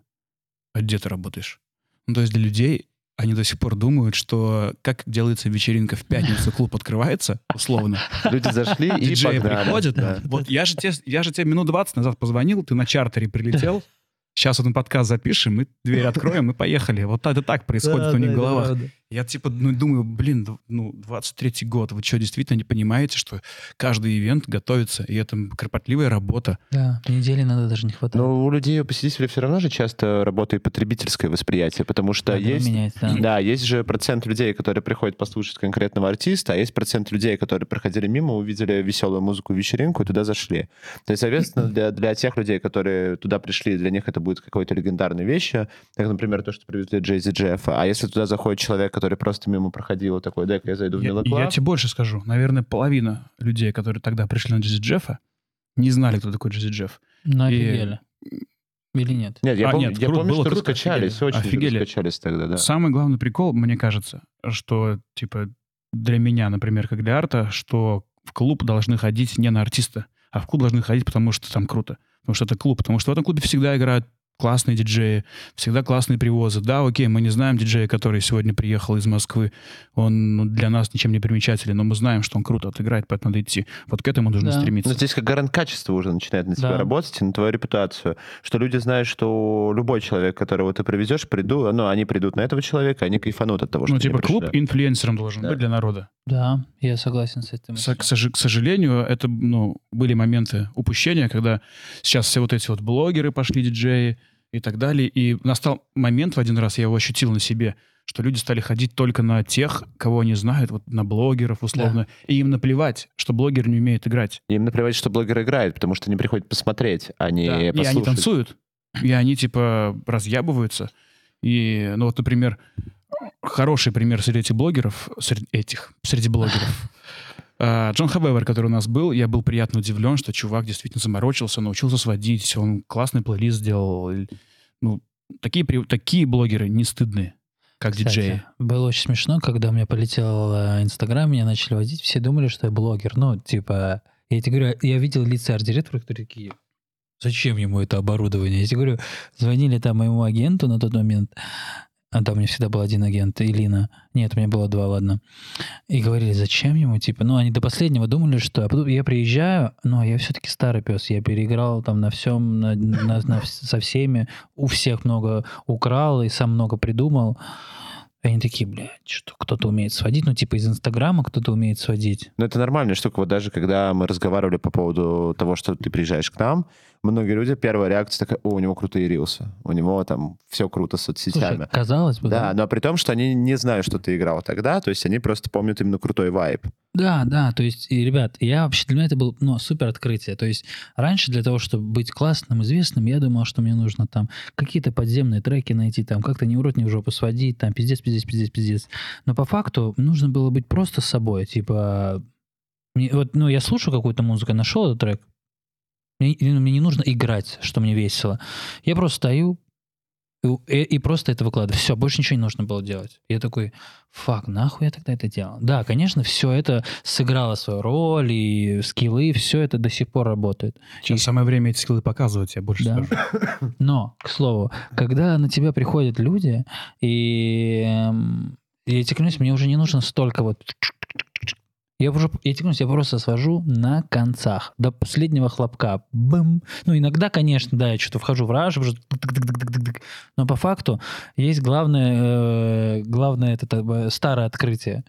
«А где ты работаешь?» Ну, то есть для людей они до сих пор думают, что как делается вечеринка в пятницу, клуб открывается, условно, Люди зашли и диджеи приходят. Да. Вот я же, тебе, я же тебе минут 20 назад позвонил, ты на чартере прилетел. (laughs) Сейчас вот мы подкаст запишем, мы дверь откроем и поехали. Вот это так происходит у них в головах. Я типа ну, думаю, блин, ну, 23-й год, вы что, действительно не понимаете, что каждый ивент готовится, и это кропотливая работа. Да, недели надо даже не хватает. Но у людей, у посетителей все равно же часто работает потребительское восприятие, потому что Надо есть... менять, да. Да, есть же процент людей, которые приходят послушать конкретного артиста, а есть процент людей, которые проходили мимо, увидели веселую музыку, вечеринку и туда зашли. То есть, соответственно, для, для тех людей, которые туда пришли, для них это будет какой-то легендарной вещью, как, например, то, что привезли Джаззи Джеффа. А если туда заходит человек, который просто мимо проходил, и такой, дай-ка я зайду в Я, Milo я Club». тебе больше скажу. Наверное, половина людей, которые тогда пришли на Джаззи Джеффа, не знали, кто такой Джаззи Джефф. Ну, И- офигели. Или нет? Нет, я А, помню, нет, я круто, помню было что круто, раскачались, офигели. очень Офигели. раскачались тогда, да. Самый главный прикол, мне кажется, что, типа, для меня, например, как для арта, что в клуб должны ходить не на артиста, а в клуб должны ходить, потому что там круто. Потому что это клуб. Потому что в этом клубе всегда играют классные диджеи, всегда классные привозы. Да, окей, мы не знаем диджея, который сегодня приехал из Москвы, он ну, для нас ничем не примечателен, но мы знаем, что он круто отыграет, поэтому надо идти. Вот к этому нужно Да. стремиться. Но здесь как гарант качества уже начинает на тебя Да. работать на твою репутацию. Что люди знают, что любой человек, которого ты привезешь, приду, ну, они придут на этого человека, они кайфанут от того, что Ну, типа, пришли. клуб инфлюенсером должен Да. быть для народа. Да, я согласен с этим. К, к сожалению, это, ну, были моменты упущения, когда сейчас все вот эти вот блогеры пошли, диджеи и так далее. И настал момент в один раз, я его ощутил на себе, что люди стали ходить только на тех, кого они знают, вот на блогеров условно. И им наплевать, что блогер не умеет играть. Им наплевать, что блогер играет, потому что они приходят посмотреть, а не Да. И послушать. они танцуют, и они типа разъябываются. И, ну вот, например, хороший пример среди этих блогеров, среди этих, среди блогеров. (laughs) А, Джон Хабевер, который у нас был, я был приятно удивлен, что чувак действительно заморочился, научился сводить, он классный плейлист сделал. Ну, такие, такие блогеры не стыдны, как Кстати, диджеи. Было очень смешно, когда у меня полетел э, Инстаграм, меня начали водить, все думали, что я блогер. Ну, типа, я тебе говорю, я видел лица арт-директоров, которые такие, зачем ему это оборудование? Я тебе говорю, звонили там моему агенту на тот момент, а там у меня всегда был один агент, Илина. Нет, у меня было два, ладно. И говорили, зачем ему, типа, ну, они до последнего думали, что... А я приезжаю, но я все-таки старый пес, я переиграл там на всем, на, на- на со всеми, у всех много украл и сам много придумал. Они такие, блядь, что кто-то умеет сводить, ну, типа из Инстаграма кто-то умеет сводить. Но это нормальная штука. Вот даже когда мы разговаривали по поводу того, что ты приезжаешь к нам, многие люди, первая реакция такая, о, у него крутые рилсы, у него там все круто с соцсетями. Слушай, казалось бы, да, но при том, что они не знают, что ты играл тогда, то есть они просто помнят именно крутой вайб. Да, да, то есть, и, ребят, я вообще, для меня это было, ну, супер открытие. То есть, раньше для того, чтобы быть классным, известным, я думал, что мне нужно там какие-то подземные треки найти, там, как-то не в рот, не в жопу сводить, там, пиздец, пиздец, пиздец, пиздец. Но по факту нужно было быть просто собой, типа, мне- вот, ну, я слушаю какую-то музыку, нашел этот трек, мне, ну, мне не нужно играть, что мне весело. Я просто стою, и, и- и просто это выкладываю. Все, больше ничего не нужно было делать. Я такой, фак, нахуй я тогда это делал? Да, конечно, все это сыграло свою роль, и скиллы, все это до сих пор работает. Сейчас самое время эти скиллы показывать, я больше Да. скажу. (laughs) Но, к слову, когда на тебя приходят люди, и эм, я тебе клянусь, мне уже не нужно столько вот... Я уже, я тебе я просто свожу на концах, до последнего хлопка. Бым. Ну, иногда, конечно, да, я что-то вхожу в раж, уже но по факту есть главное, э, главное это, э, старое открытие.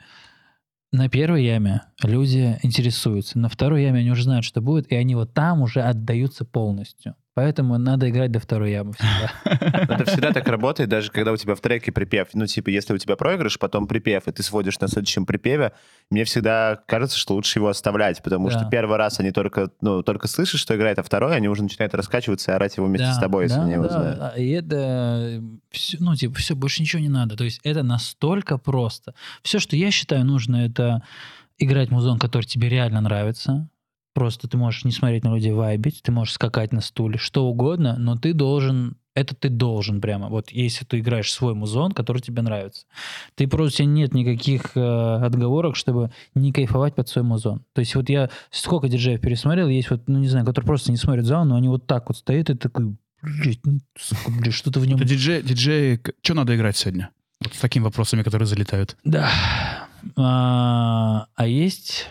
На первой яме люди интересуются, на второй яме они уже знают, что будет, и они вот там уже отдаются полностью. Поэтому надо играть до второй ямы всегда. (laughs) Это всегда так работает, даже когда у тебя в треке припев. Ну, типа, если у тебя проигрыш, потом припев, и ты сводишь на следующем припеве, мне всегда кажется, что лучше его оставлять, потому Да. что первый раз они только, ну, только слышат, что играет, а второй они уже начинают раскачиваться и орать его вместе Да, с тобой, если да, они его да, знают. да. И это все, ну, типа, все, больше ничего не надо. То есть это настолько просто. Все, что я считаю нужно, это играть музон, который тебе реально нравится. Просто ты можешь не смотреть на людей, вайбить, ты можешь скакать на стуле, что угодно, но ты должен, это ты должен прямо. Вот если ты играешь свой музон, который тебе нравится. Ты просто, нет никаких э, отговорок, чтобы не кайфовать под свой музон. То есть вот я сколько диджеев пересмотрел, есть вот, ну не знаю, которые просто не смотрят зал, но они вот так вот стоят и такой, блядь, ну, сука, блядь, что-то в нем... Это диджей, диджей, что надо играть сегодня? Вот с такими вопросами, которые залетают. Да. А, а есть...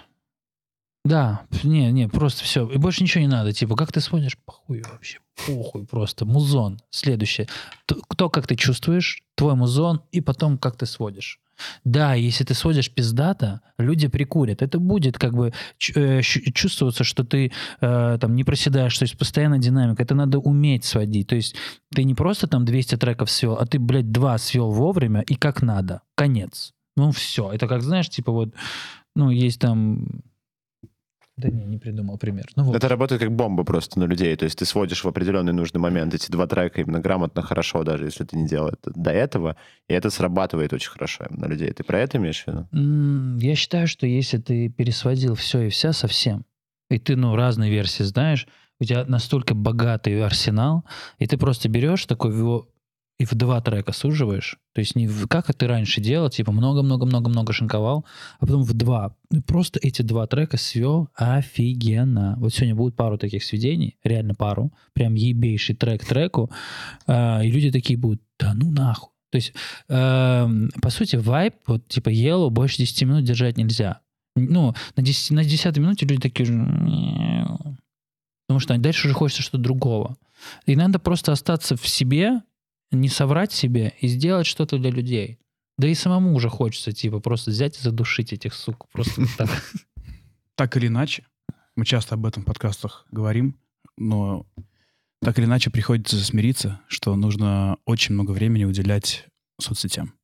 Да, не, не, просто все. И больше ничего не надо. Типа, как ты сводишь? Похуй вообще. Похуй просто. Музон. Следующее. Т- То, как ты чувствуешь, твой музон, и потом, как ты сводишь. Да, если ты сводишь пиздато, люди прикурят. Это будет как бы э, чувствоваться, что ты э, там не проседаешь, то есть постоянно динамика. Это надо уметь сводить. То есть ты не просто там 200 треков свел, а ты, блядь, два свел вовремя и как надо. Конец. Ну все. Это как, знаешь, типа вот, ну есть там... Да не, не придумал пример. Ну вот. Это работает как бомба просто на людей. То есть ты сводишь в определенный нужный момент эти два трека именно грамотно, хорошо, даже если ты не делал это до этого. И это срабатывает очень хорошо на людей. Ты про это имеешь в виду? Я считаю, что если ты пересводил все и вся совсем, и ты, ну, разные версии знаешь, у тебя настолько богатый арсенал, и ты просто берешь такой его и в два трека суживаешь, то есть не в, как ты раньше делал, типа много-много-много-много шинковал, а потом в два. И просто эти два трека свел офигенно. Вот сегодня будет пару таких сведений, реально пару, прям ебейший трек треку, э, и люди такие будут, да ну нахуй. То есть, э, по сути, вайп, вот типа Yellow больше 10 минут держать нельзя. Ну, на 10, на 10 минуте люди такие. Потому что дальше уже хочется что-то другого. И надо просто остаться в себе, не соврать себе и сделать что-то для людей. Да и самому уже хочется, типа, просто взять и задушить этих сук. Просто так. Так или иначе, мы часто об этом в подкастах говорим, но так или иначе приходится смириться, что нужно очень много времени уделять соцсетям.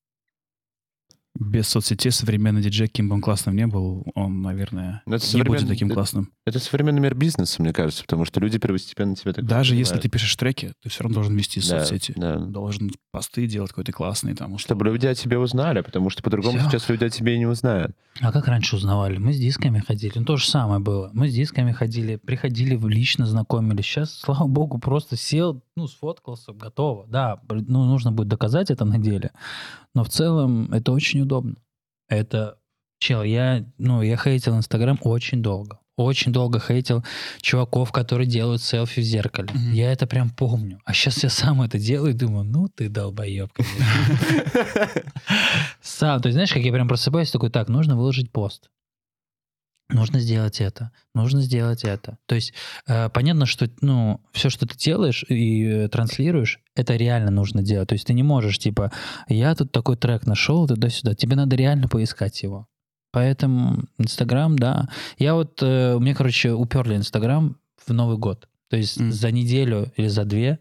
Без соцсетей современный диджей, кем бы он классным не был, он, наверное, Но это не будет таким это- классным. Это современный мир бизнеса, мне кажется, потому что люди первостепенно тебя так Даже если ты пишешь треки, ты все равно должен вести Да, соцсети. да. Должен посты делать какой-то классный. Там, Чтобы люди о тебе узнали, потому что по-другому Всё. сейчас люди о тебе и не узнают. А как раньше узнавали? Мы с дисками ходили. Ну, то же самое было. Мы с дисками ходили, приходили, в- лично знакомились. Сейчас, слава богу, просто сел, ну, сфоткался, готово. Да, ну, нужно будет доказать это на деле. Но в целом это очень удобно. Это, чел, я, ну, я хейтил Инстаграм очень долго. Очень долго хейтил чуваков, которые делают селфи в зеркале. Мгм. Я это прям помню. А сейчас я сам это делаю и думаю, ну ты долбоеб. (laughs) Сам, то есть знаешь, как я прям просыпаюсь, такой, так, нужно выложить пост. Нужно сделать это, нужно сделать это. То есть э, понятно, что ну все, что ты делаешь и э, транслируешь, это реально нужно делать. То есть ты не можешь типа, я тут такой трек нашел туда-сюда. Тебе надо реально поискать его. Поэтому Инстаграм, да. Я вот, э, мне, короче, уперли Инстаграм в Новый год. То есть М. за неделю или за две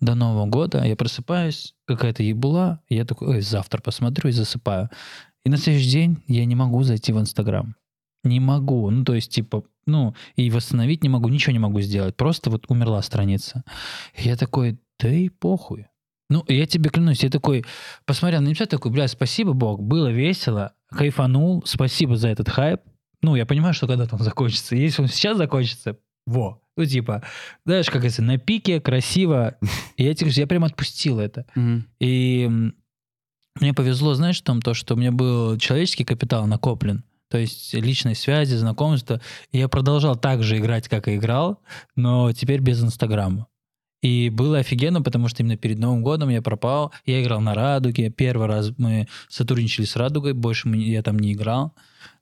до Нового года я просыпаюсь, какая-то ебула, я такой, ой, завтра посмотрю и засыпаю. И на следующий день я не могу зайти в Инстаграм. Не могу. Ну, то есть, типа, ну, и восстановить не могу, ничего не могу сделать. Просто вот умерла страница. И я такой, да и похуй. Ну, я тебе клянусь, я такой, посмотрел на тебя, такой, бля, спасибо, Бог, было весело, кайфанул, спасибо за этот хайп. Ну, я понимаю, что когда-то он закончится. Если он сейчас закончится, во. Ну, типа, знаешь, как это, на пике, красиво. И я, тебе говорю, я прям отпустил это. И мне повезло, знаешь, в том, то, что у меня был человеческий капитал накоплен. То есть личные связи, знакомства. Я продолжал так же играть, как и играл, но теперь без Инстаграма. И было офигенно, потому что именно перед Новым годом я пропал. Я играл на Радуге. Первый раз мы сотрудничали с Радугой, больше я там не играл.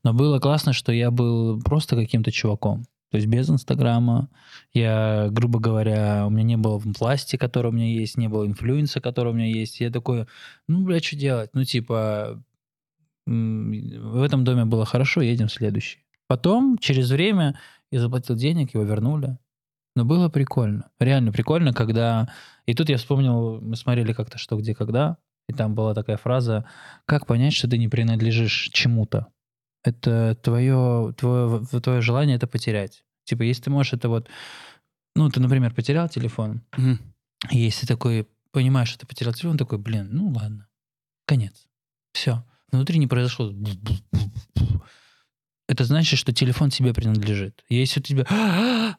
Но было классно, что я был просто каким-то чуваком. То есть без Инстаграма. Я, грубо говоря, у меня не было власти, которая у меня есть, не было инфлюенса, который у меня есть. Я такой, ну, бля, что делать? Ну, типа, в этом доме было хорошо, едем в следующий. Потом, через время, я заплатил денег, его вернули. Но было прикольно. Реально прикольно, когда... И тут я вспомнил, мы смотрели как-то «Что, где, когда», и там была такая фраза «Как понять, что ты не принадлежишь чему-то?» Это твое, твое, твое желание это потерять. Типа, если ты можешь это вот... Ну, ты, например, потерял телефон, и если такой понимаешь, что ты потерял телефон, такой, блин, ну ладно, конец. Все. Внутри не произошло. Это значит, что телефон тебе принадлежит. Если у тебя... (gasps)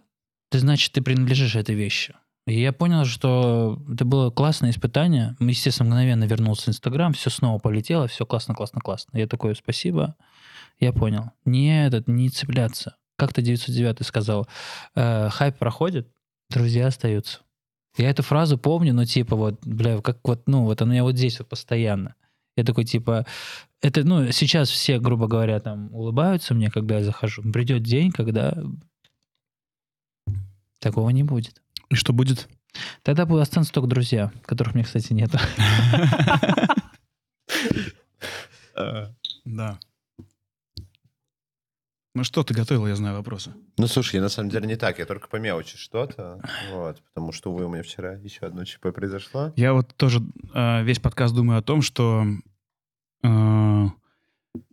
Это значит, ты принадлежишь этой вещи. И я понял, что это было классное испытание. Естественно, мгновенно вернулся в Инстаграм, все снова полетело, все классно, классно, классно. Я такой, спасибо, я понял. Не этот, не цепляться. Как-то 909 сказал, «Э, хайп проходит, друзья остаются. Я эту фразу помню, но типа вот, бля, как вот, ну, вот она у меня вот здесь вот постоянно. Я такой, типа, это, ну, сейчас все, грубо говоря, там улыбаются мне, когда я захожу. Придет день, когда такого не будет. И что будет? Тогда останутся только друзья, которых мне, кстати, нет. (laughs) Да. Ну что ты готовил, я знаю вопросы. Ну, слушай, я на самом деле не так, я только по мелочи что-то, вот, потому что, увы, у меня вчера еще одно ЧП произошло. Я вот тоже э, весь подкаст думаю о том, что э,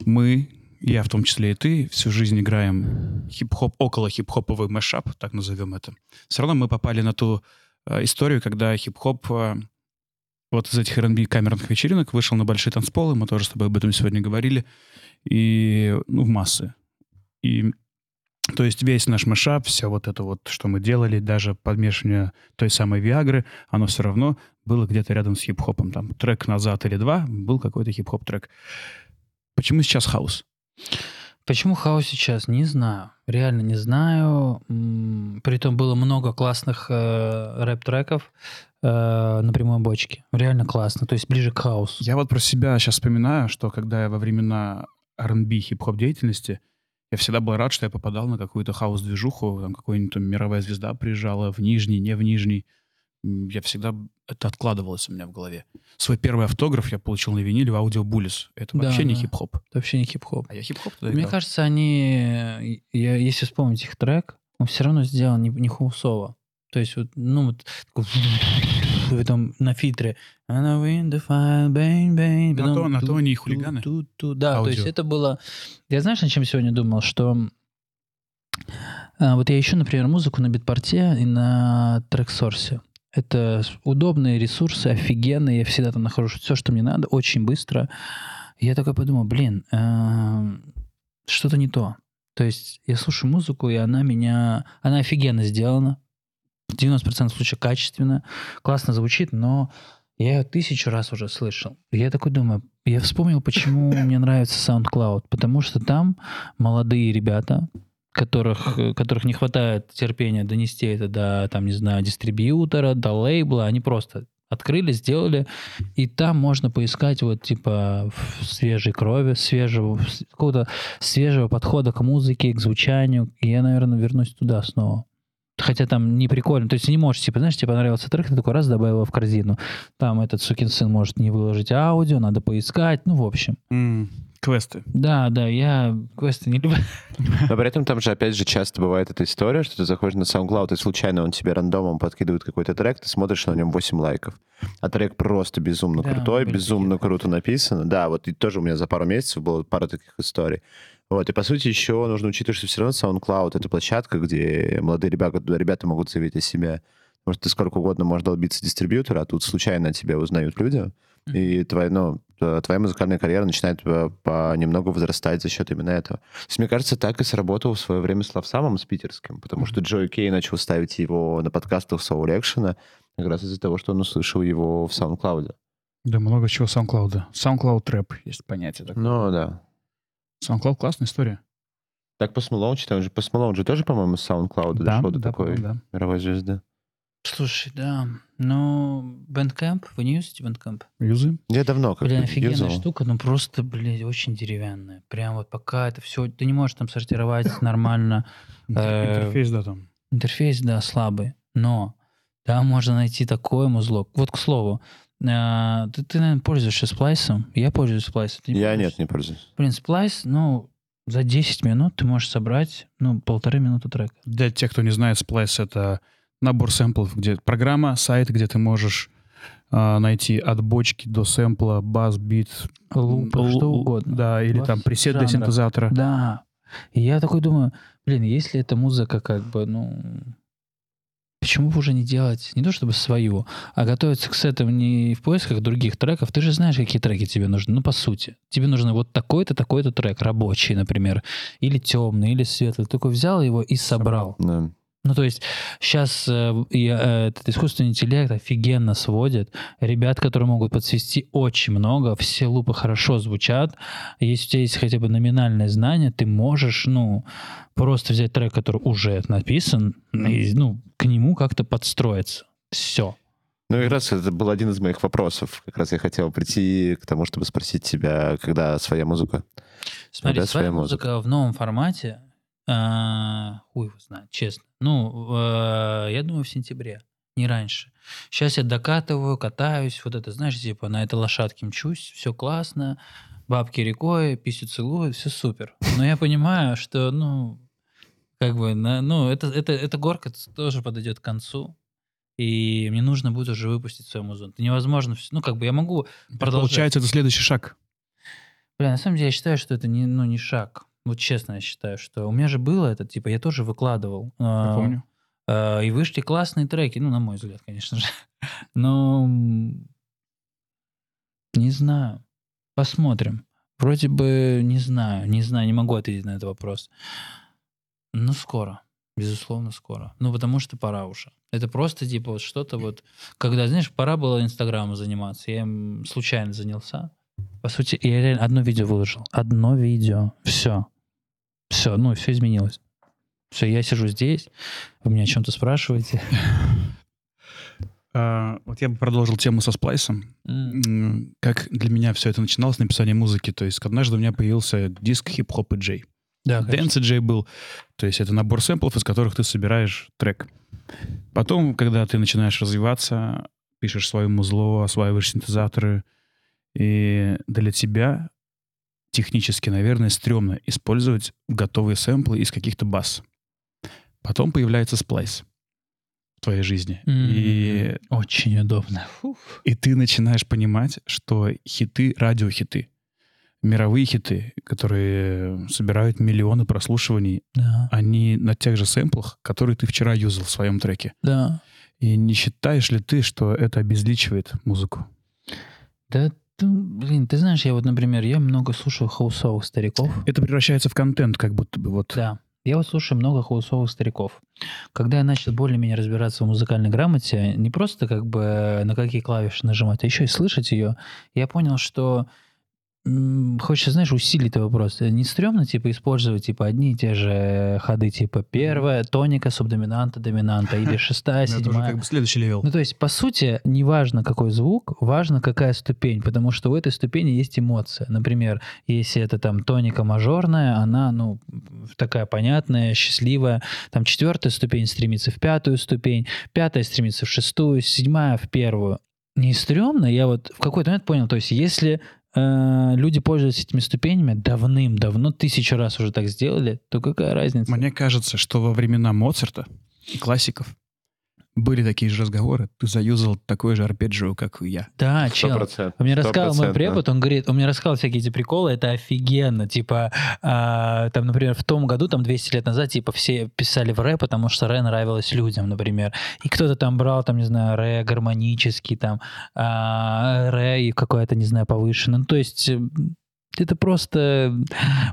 мы, я в том числе и ты, всю жизнь играем хип-хоп, около хип-хоповый мэшап, так назовем это. Все равно мы попали на ту э, историю, когда хип-хоп э, вот из этих R&B камерных вечеринок вышел на большие танцполы, мы тоже с тобой об этом сегодня говорили, и ну, в массы. И то есть весь наш mashup, все вот это вот, что мы делали, даже подмешивание той самой Виагры, оно все равно было где-то рядом с хип-хопом. Там трек назад или два был какой-то хип-хоп трек. Почему сейчас хаус? Почему хаос сейчас? Не знаю. Реально не знаю. Притом было много классных э, рэп-треков э, на прямой бочке. Реально классно. То есть ближе к хаосу. Я вот про себя сейчас вспоминаю, что когда я во времена R&B хип-хоп деятельности, я всегда был рад, что я попадал на какую-то хаос-движуху, там какой-нибудь там мировая звезда приезжала в Нижний, не в Нижний. Я всегда... Это откладывалось у меня в голове. Свой первый автограф я получил на виниле в аудио Буллис. Это Да, вообще не хип-хоп. Это вообще не хип-хоп. А я хип-хоп тогда Мне играл. кажется, они, я, если вспомнить их трек, он все равно сделан не, не хаусово. То есть, вот, ну, вот, (laughs) потом на фильтре. На то- на то они и хулиганы. Да, то есть это было... Я знаешь, на чем сегодня думал? Что а, вот я ищу, например, музыку на битпорте и на трек-сорсе. Это удобные ресурсы, офигенные. Я всегда там нахожу все, что мне надо, очень быстро. Я такой подумал, блин, эм, что-то не то. То есть я слушаю музыку, и она меня... Она офигенно сделана. В 90% случаев качественно. Классно звучит, но я ее тысячу раз уже слышал. Я такой думаю, я вспомнил, почему (laughs) мне нравится SoundCloud. Потому что там молодые ребята, которых, которых не хватает терпения донести это до, там, не знаю, дистрибьютора, до лейбла, они просто открыли, сделали, и там можно поискать вот типа свежей крови, свежего, какого-то свежего подхода к музыке, к звучанию. И я, наверное, вернусь туда снова. Хотя там не прикольно. То есть не можешь, типа, знаешь, тебе понравился трек, ты такой раз добавил его в корзину. Там этот сукин сын может не выложить аудио, надо поискать. Ну, в общем. М, Квесты. Да, да, я квесты не люблю. (laughs) Но при этом там же, опять же, часто бывает эта история, что ты заходишь на SoundCloud, и случайно он тебе рандомом подкидывает какой-то трек, ты смотришь, на нем 8 лайков. А трек просто безумно Да, крутой, безумно такие круто написан. Да, вот и тоже у меня за пару месяцев было пара таких историй. Вот, и по сути еще нужно учитывать, что все равно SoundCloud — это площадка, где молодые ребята, ребята могут заявить о себе. Потому что ты сколько угодно можешь долбиться дистрибьютора, а тут случайно о тебе узнают люди. И твоя, ну, т- твоя музыкальная карьера начинает э, понемногу возрастать за счет именно этого. То есть, мне кажется, так и сработал в свое время с Лавсамом, с питерским, потому что Джой Кей начал ставить его на подкастах Soul Action как раз из-за того, что он услышал его в SoundCloud. Да, много чего SoundCloud. SoundCloud рэп есть понятие такое. Ну, да. SoundCloud классная история. Так Post Malone читаем же. Malone же тоже, по-моему, с SoundCloud дошел до да, такой да. мировой звезды. Слушай, да. Ну, Bandcamp, вы не юзаете Bandcamp? Юзы. Я давно как Блин, офигенная юзал. штука, ну просто, блин, очень деревянная. Прям вот пока это все... Ты не можешь там сортировать (laughs) нормально. Э, Интерфейс, да, там. Интерфейс, да, слабый. Но там можно найти такой музло. Вот, к слову, а, ты, ты, наверное, пользуешься Splice ом. Я пользуюсь Splice ом. Ты не Я нет, не пользуюсь. Блин, Splice, ну, за 10 минут ты можешь собрать, ну, полторы минуты трека. Для тех, кто не знает, Splice — это набор сэмплов, где программа, сайт, где ты можешь а, найти от бочки до сэмпла, бас, бит. Loop, л- что угодно. Да, или Во там пресет для жанрах. синтезатора. Да. И я такой думаю, блин, если эта музыка как бы, ну, почему бы уже не делать, не то чтобы свою, а готовиться к сетам не в поисках других треков. Ты же знаешь, какие треки тебе нужны, ну, по сути. Тебе нужно вот такой-то, такой-то трек, рабочий, например, или темный, или светлый. Ты такой взял его и собрал. Да. Ну, то есть сейчас этот искусственный интеллект офигенно сводит. Ребят, которые могут подсвести очень много, все лупы хорошо звучат. Если у тебя есть хотя бы номинальное знание, ты можешь, ну, просто взять трек, который уже написан, и, ну, к нему как-то подстроиться. Все. Ну, и как раз это был один из моих вопросов. Как раз я хотел прийти к тому, чтобы спросить тебя, когда своя музыка. Смотри, Да, своя своя музыка в новом формате, а, хуй его знает, честно. Ну, э, я думаю, в сентябре, не раньше. Сейчас я докатываю, катаюсь, вот это, знаешь, типа на этой лошадке мчусь, все классно, бабки рекой, писю целуют, все супер. Но я понимаю, что, ну, как бы, на- ну, это, это, эта горка тоже подойдет к концу. И мне нужно будет уже выпустить свою музыку. Это невозможно. Ну, как бы я могу продолжать. Получается, это следующий шаг. Бля, на самом деле я считаю, что это не, ну, не шаг. Вот честно я считаю, что у меня же было это, типа, я тоже выкладывал. Я а, помню. а, и вышли классные треки, ну, на мой взгляд, конечно же. (laughs) Но не знаю. Посмотрим. Вроде бы не знаю, не знаю, не могу ответить на этот вопрос. Ну, скоро. Безусловно, скоро. Ну, потому что пора уже. Это просто, типа, вот что-то вот... Когда, знаешь, пора было Инстаграмом заниматься. Я им случайно занялся. По сути, я реально одно видео выложил. Одно видео. Все. Все, ну, все изменилось. Все, я сижу здесь, вы меня о чем-то спрашиваете. А, вот я бы продолжил тему со сплайсом. Как для меня все это начиналось, написание музыки. То есть однажды у меня появился диск хип-хоп и джей. Да, конечно. Dance J был. То есть это набор сэмплов, из которых ты собираешь трек. Потом, когда ты начинаешь развиваться, пишешь свое музло, осваиваешь синтезаторы, и для тебя технически, наверное, стрёмно использовать готовые сэмплы из каких-то баз. Потом появляется сплайс в твоей жизни. И, М, Очень удобно. Фух. и ты начинаешь понимать, что хиты, радиохиты, мировые хиты, которые собирают миллионы прослушиваний, Да, они на тех же сэмплах, которые ты вчера юзал в своем треке. да. И не считаешь ли ты, что это обезличивает музыку? Да, блин, ты знаешь, я вот, например, я много слушаю хаусовых стариков. Это превращается в контент, как будто бы вот. Да. Я вот слушаю много хаусовых стариков. Когда я начал более-менее разбираться в музыкальной грамоте, не просто как бы на какие клавиши нажимать, а еще и слышать ее, я понял, что хочется, знаешь, усилить этот вопрос. Не стрёмно, типа, использовать, типа, одни и те же ходы, типа, первая, тоника, субдоминанта, доминанта, или (laughs) шестая, Это уже седьмая. как бы следующий level. Ну, то есть, по сути, не важно, какой звук, важно, какая ступень, потому что у этой ступени есть эмоция. Например, если это там тоника мажорная, она, ну, такая понятная, счастливая. Там четвертая ступень стремится в пятую ступень, пятая стремится в шестую, седьмая в первую. Не стрёмно? Я вот в какой-то момент понял, то есть, если э, люди пользуются этими ступенями давным-давно, тысячу раз уже так сделали, то какая разница? Мне кажется, что во времена Моцарта и классиков были такие же разговоры. Ты заюзал такой же арпеджио, как и я. Да, Сто чел. процентов. Он мне рассказал мой Стопроцентно. препод, он говорит, он мне рассказал всякие эти приколы, это офигенно, типа, а, там, например, в том году, там, 200 лет назад, типа, все писали в ре, потому что ре нравилось людям, например, и кто-то там брал, там, не знаю, ре гармонический, там, а, ре и какое-то, не знаю, повышенное, ну, то есть, э, это просто,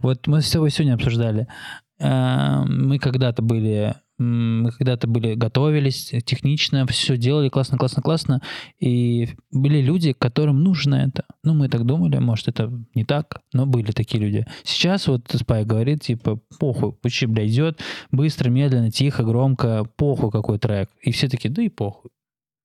вот мы с тобой сегодня обсуждали, А, мы когда-то были, мы когда-то были, готовились технично, все делали классно, классно, классно, и были люди, которым нужно это. Ну, мы так думали, может, это не так, но были такие люди. Сейчас вот Спай говорит, типа, похуй, пучи, бля, идет быстро, медленно, тихо, громко, похуй какой трек. И все такие, да и похуй.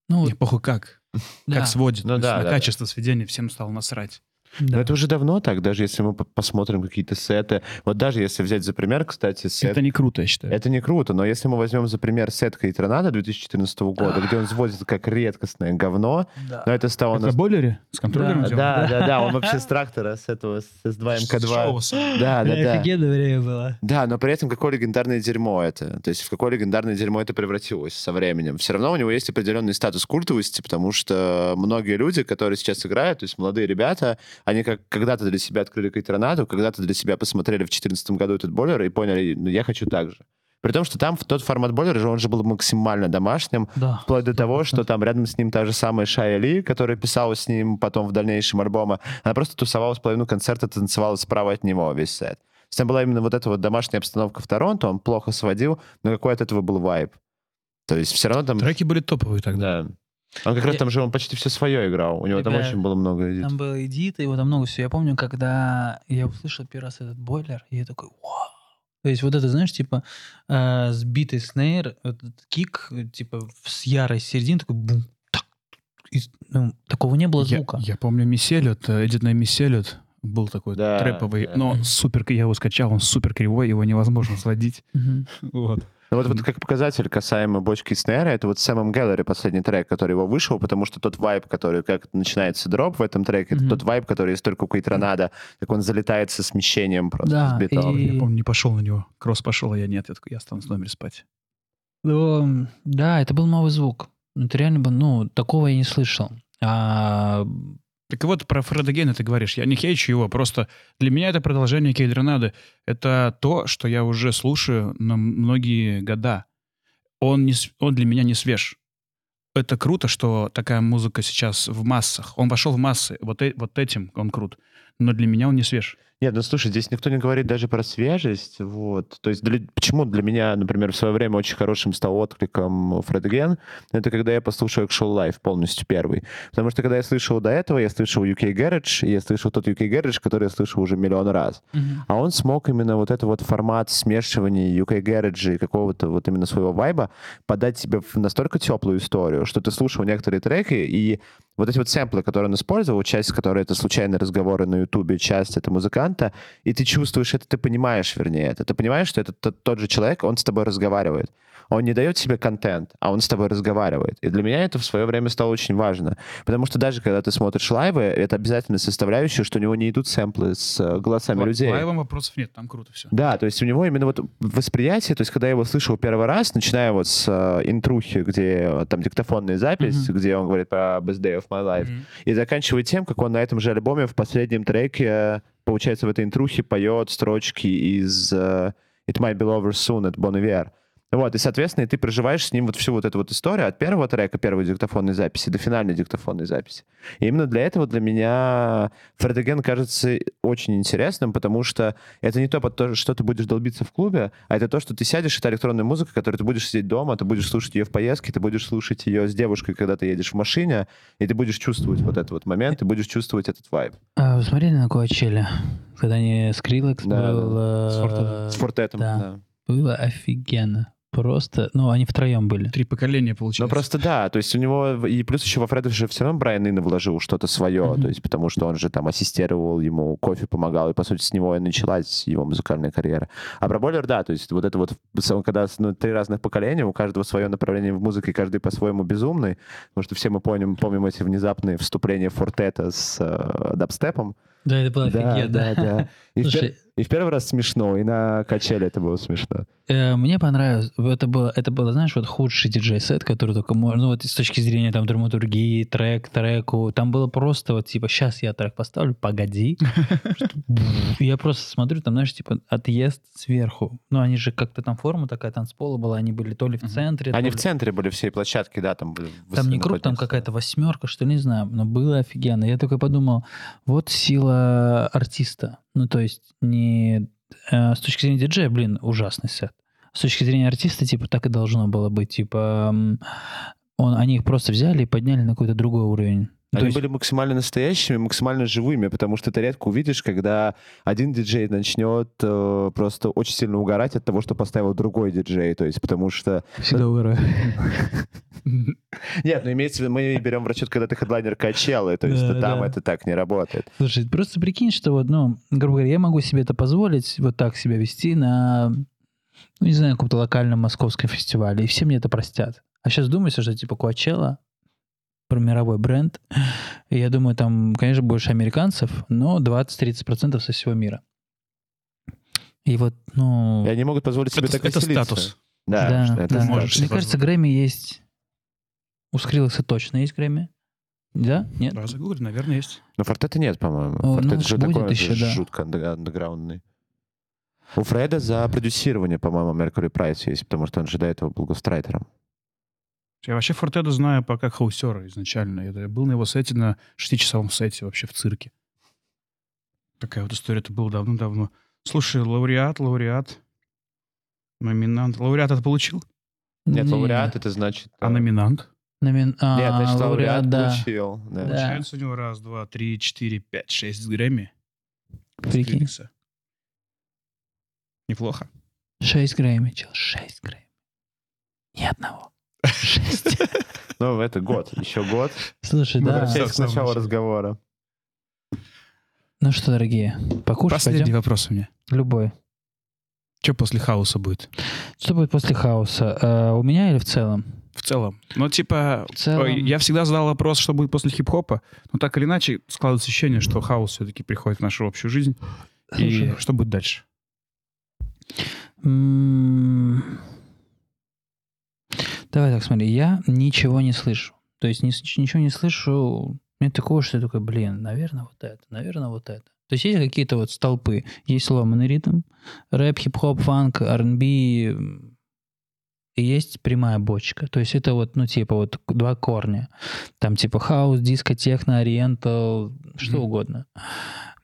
Ну, вот, Не похуй как. да, Как сводит. Ну да, на да, качество сведения всем стало насрать. Да. Но это уже давно так, даже если мы по- посмотрим какие-то сеты. Вот даже если взять за пример, кстати, сет... Это не круто, я считаю. Это не круто, но если мы возьмем за пример сет Кайтронада 2014 года, где он сводит как редкостное говно, Да. но это стало... Это нас- бойлере с контроллером Да? Да, да, да, он вообще (laughs) с трактора, с этого, с S2 С МК2. Шоуса. Да, да, да. офигенное время было. Да, но при этом какое легендарное дерьмо это. То есть в какое легендарное дерьмо это превратилось со временем. Все равно у него есть определенный статус культовости, потому что многие люди, которые сейчас играют, то есть молодые ребята, они как когда-то для себя открыли Кайтронаду, когда-то для себя посмотрели в 2014 году этот бойлер и поняли, ну я хочу так же. При том, что там в тот формат бойлера же он же был максимально домашним, Да. Вплоть до того, что там рядом с ним та же самая Шая Ли, которая писала с ним потом в дальнейшем альбома, она просто тусовалась половину концерта, танцевала справа от него весь сет. Там была именно вот эта вот домашняя обстановка в Торонто, он плохо сводил, но какой от этого был вайб. То есть все равно там... Треки были топовые тогда. Да. Он как раз Я- там же, он почти все свое играл. У него там Ребят, очень было много эдит. Там был эдит, его там много всего. Я помню, когда я услышал первый раз этот бойлер, и я такой, вау. То есть вот это, знаешь, типа э, сбитый снейр, вот этот кик, э, типа с ярой середины, такой бум, так. И, ну, такого не было Я, звука. я помню Мисселют, Эдитная Мисселют был такой Да, трэповый, да. но супер, я его скачал, он супер кривой, его невозможно сводить. (laughs) Вот. Ну вот, вот как показатель касаемо бочки снэра, это вот Сэмом Гэллери последний трек, который его вышел, потому что тот вайб, который как начинается дроп в этом треке, это Мгм. тот вайб, который есть только у Кейтронада, как он залетает со смещением просто Да, с битом. и- Я помню, не пошел на него. Кросс пошел, а я нет. Я такой, я останусь в номере спать. Ну, да, это был новый звук. Это реально был, ну, такого я не слышал. А, Так вот, про Фреда Гейна ты говоришь. Я не хейчу его, просто для меня это продолжение Кейдронады. Это то, что я уже слушаю на многие года. Он, не, он для меня не свеж. Это круто, что такая музыка сейчас в массах. Он вошел в массы. Вот, э- вот этим он крут. Но для меня он не свеж. Нет, ну слушай, здесь никто не говорит даже про свежесть, вот. То есть для, почему для меня, например, в свое время очень хорошим стал откликом Фред Ген, это когда я послушал Actual Life полностью первый. Потому что когда я слышал до этого, я слышал UK Garage, и я слышал тот UK Garage, который я слышал уже миллион раз. А он смог именно вот этот вот формат смешивания UK Garage и какого-то вот именно своего вайба подать тебе в настолько теплую историю, что ты слушал некоторые треки, и вот эти вот сэмплы, которые он использовал, часть которой это случайные разговоры на Ютубе, часть это музыканта, и ты чувствуешь это, ты понимаешь, вернее, это. Ты понимаешь, что это тот, тот же человек, он с тобой разговаривает. Он не дает тебе контент, а он с тобой разговаривает. И для меня это в свое время стало очень важно. Потому что даже когда ты смотришь лайвы, это обязательно составляющая, что у него не идут сэмплы с э, голосами Ла- людей. Лайвом вопросов нет, там круто все. Да, то есть у него именно вот восприятие, то есть когда я его слышал первый раз, начиная вот с э, интрухи, где э, там диктофонная запись, Мгм. где он говорит про Day of My Life, и заканчивая тем, как он на этом же альбоме в последнем треке, э, получается, в этой интрухе поет строчки из э, It Might Be Over Soon от Bon Iver. Вот, и, соответственно, и ты проживаешь с ним вот всю вот эту вот историю от первого трека, первой диктофонной записи до финальной диктофонной записи. И именно для этого для меня Фредоген кажется очень интересным, потому что это не то, под то, что ты будешь долбиться в клубе, а это то, что ты сядешь, это электронная музыка, которую ты будешь сидеть дома, ты будешь слушать ее в поездке, ты будешь слушать ее с девушкой, когда ты едешь в машине, и ты будешь чувствовать вот этот вот момент, ты будешь чувствовать этот вайб. А вы смотрели на Коачеле? Когда они Скриллекс Да, был... э, С фортетом. С фортетом, да. да. Было офигенно. Просто, ну, они втроем были. Три поколения Ну, получилось. просто да, то есть у него, и плюс еще во Фреда же все равно Брайан Инна вложил что-то свое, Мгм. то есть потому что он же там ассистировал ему, кофе помогал, и, по сути, с него и началась его музыкальная карьера. А про Бойлер, да, то есть вот это вот, когда ну, три разных поколения, у каждого свое направление в музыке, каждый по-своему безумный, потому что все мы помним, помним эти внезапные вступления Фортета с э, дабстепом. Да, это было Да, офигенно. да, да. И, в Слушай, и в первый раз смешно, и на качеле это было смешно. Э, Мне понравилось. Это было, это было, знаешь, вот худший диджей-сет, который только можно, ну вот с точки зрения там драматургии, трек, треку. Там было просто вот типа, сейчас я трек поставлю, погоди. (laughs) Я просто смотрю, там, знаешь, типа отъезд сверху. Ну, они же как-то там форма такая танцпола была, они были то ли в центре, Они в центре были всей площадки, да, там были. Там не круг, там какая-то восьмерка, что ли, не знаю, но было офигенно. Я только подумал, вот сила артиста. Ну, то есть не э, с точки зрения диджея, блин, ужасный сет. С точки зрения артиста, типа, так и должно было быть. Типа, он, они их просто взяли и подняли на какой-то другой уровень. То Они есть- были максимально настоящими, максимально живыми, потому что ты редко увидишь, когда один диджей начнет э, просто очень сильно угорать от того, что поставил другой диджей. То есть, потому что... Всегда угораю. Нет, ну имеется в виду, мы берем в расчет, когда ты хедлайнер качелы, то есть Да, там да. это так не работает. Слушай, просто прикинь, что вот, ну, грубо говоря, я могу себе это позволить, вот так себя вести на, ну, не знаю, каком-то локальном московском фестивале, и все мне это простят. А сейчас думается, что типа Coachella, про мировой бренд, и я думаю, там, конечно, больше американцев, но 20-30% со всего мира. И вот, ну... И они могут позволить себе Это, так это веселиться. статус. Да, да, это да. Можешь Мне кажется. Грэмми есть... У Скриллекса точно есть Грэмми. Да? Нет? Да, загугли, наверное, есть. Но Фортета нет, по-моему. О, Фортет ну, же будет такой еще, да. жутко андеграундный. У Фреда за продюсирование, по-моему, Mercury Price есть, потому что он же до этого был гострайтером. Я вообще Фортеда знаю по как хаусера изначально. Я был на его сете, на шестичасовом сете вообще в цирке. Такая вот история, это было давно-давно. Слушай, лауреат, лауреат, номинант. Лауреат это получил? Нет, Не. лауреат это значит... А э, номинант? Номин- а, Нет, значит, лауреат да. получил. да. Да. Получается у него раз, два, три, четыре, пять, шесть Грэмми. Прикинь. Неплохо. 6 Грэмми, чел, 6 Грэмми. Ни одного. 6. (laughs) Ну, это год, еще год. Слушай, Мы да. Возвращаясь к началу разговора. Ну что, дорогие, покушать Последний пойдем? вопрос у меня. Любой. Что после хаоса будет? Что будет после хаоса? Э, у меня или в целом? В целом. Ну, типа, В целом- я всегда задал вопрос, что будет после хип-хопа, но так или иначе складывается ощущение, что хаос все-таки приходит в нашу общую жизнь. И Слушай, что будет дальше? м, Давай так, смотри, я ничего не слышу. То есть ничего не слышу. Нет такого, что я такой, блин, наверное, вот это, наверное, вот это. То есть есть какие-то вот столпы. Есть ломаный ритм, рэп, хип-хоп, фанк, R&B, и есть прямая бочка. То есть это вот, ну, типа вот два корня. Там типа хаус, диско, техно, oriental, что Мгм. угодно.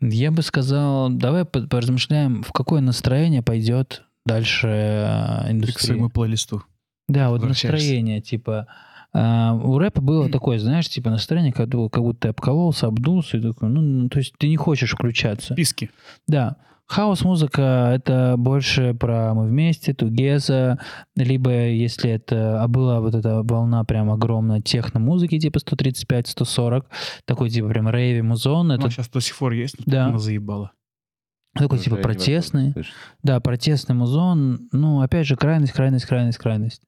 Я бы сказал, давай по- поразмышляем, в какое настроение пойдет дальше э, Ты к индустрия. своему плейлисту. Да, вот настроение, типа... а, у рэпа было такое, знаешь, типа настроение, как, как будто ты обкололся, обдулся, и такой, ну, ну, то есть ты не хочешь включаться. Списки. Да. Хаос-музыка — это больше про мы вместе, тугеза, либо если это... А была вот эта волна прям огромная техно-музыки, типа 135-140, такой типа прям рейви, музон, это Она сейчас до сих пор есть, Да. она заебала. Такой Уже типа протестный. Да, протестный музон. Ну, опять же, крайность, крайность, крайность, крайность.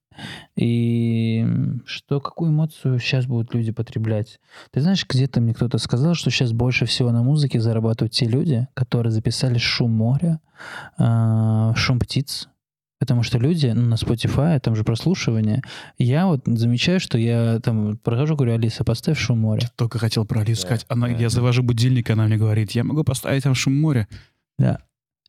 И что, какую эмоцию сейчас будут люди потреблять? Ты знаешь, где-то мне кто-то сказал, что сейчас больше всего на музыке зарабатывают те люди, которые записали шум моря, а, шум птиц. Потому что люди ну, на Spotify, там же прослушивание. Я вот замечаю, что я там прохожу, говорю, Алиса, поставь шум моря. Я только хотел про Алису Да, сказать. Она, да. Я завожу будильник, она мне говорит, я могу поставить там шум моря. Да.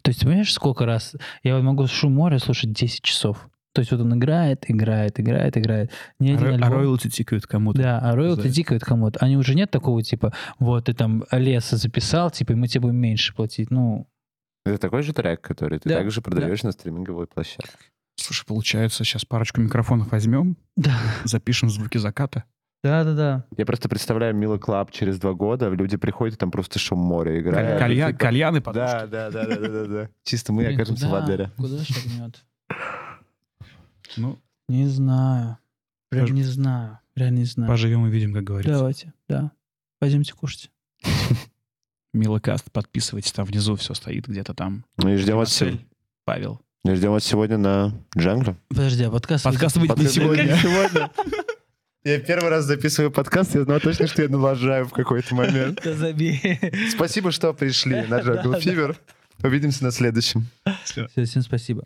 То есть, ты понимаешь, сколько раз я вот могу шум моря слушать 10 часов. То есть вот он играет, играет, играет, играет. Ни А один ро- а альбом- роялти тикают кому-то. Да, а роялти тикают кому-то. Они уже нет такого типа, вот ты там леса записал, типа, и мы тебе будем меньше платить. Ну, Это такой же трек, который ты Да, также продаешь на стриминговой площадке. Слушай, получается, сейчас парочку микрофонов возьмем, да, запишем звуки заката. Да, да, да. Я просто представляю Milo Club через два года, люди приходят, и там просто шум моря играет. Калья- Типа- Кальяны Да, подушки. да, да, да, да, да, да. (laughs) Чисто мы Блин, окажемся в куда- Адлере. Куда шагнет? Ну, Не знаю. Прям Пож- не знаю. Реально не знаю. поживем и видим, как говорится. Давайте, да. Пойдемте кушать. (laughs) Милокаст, подписывайтесь, там внизу все стоит где-то там. Ну и ждем вас, Павел. и ждем вас сегодня на Джангле. Подожди, а подкаст... Подкаст выйдет не сегодня. (laughs) Я первый раз записываю подкаст, я знал точно, что я налажаю в какой-то момент. Да забей. Спасибо, что пришли на Jungle. Fever. Увидимся на следующем. Всё, Всем спасибо.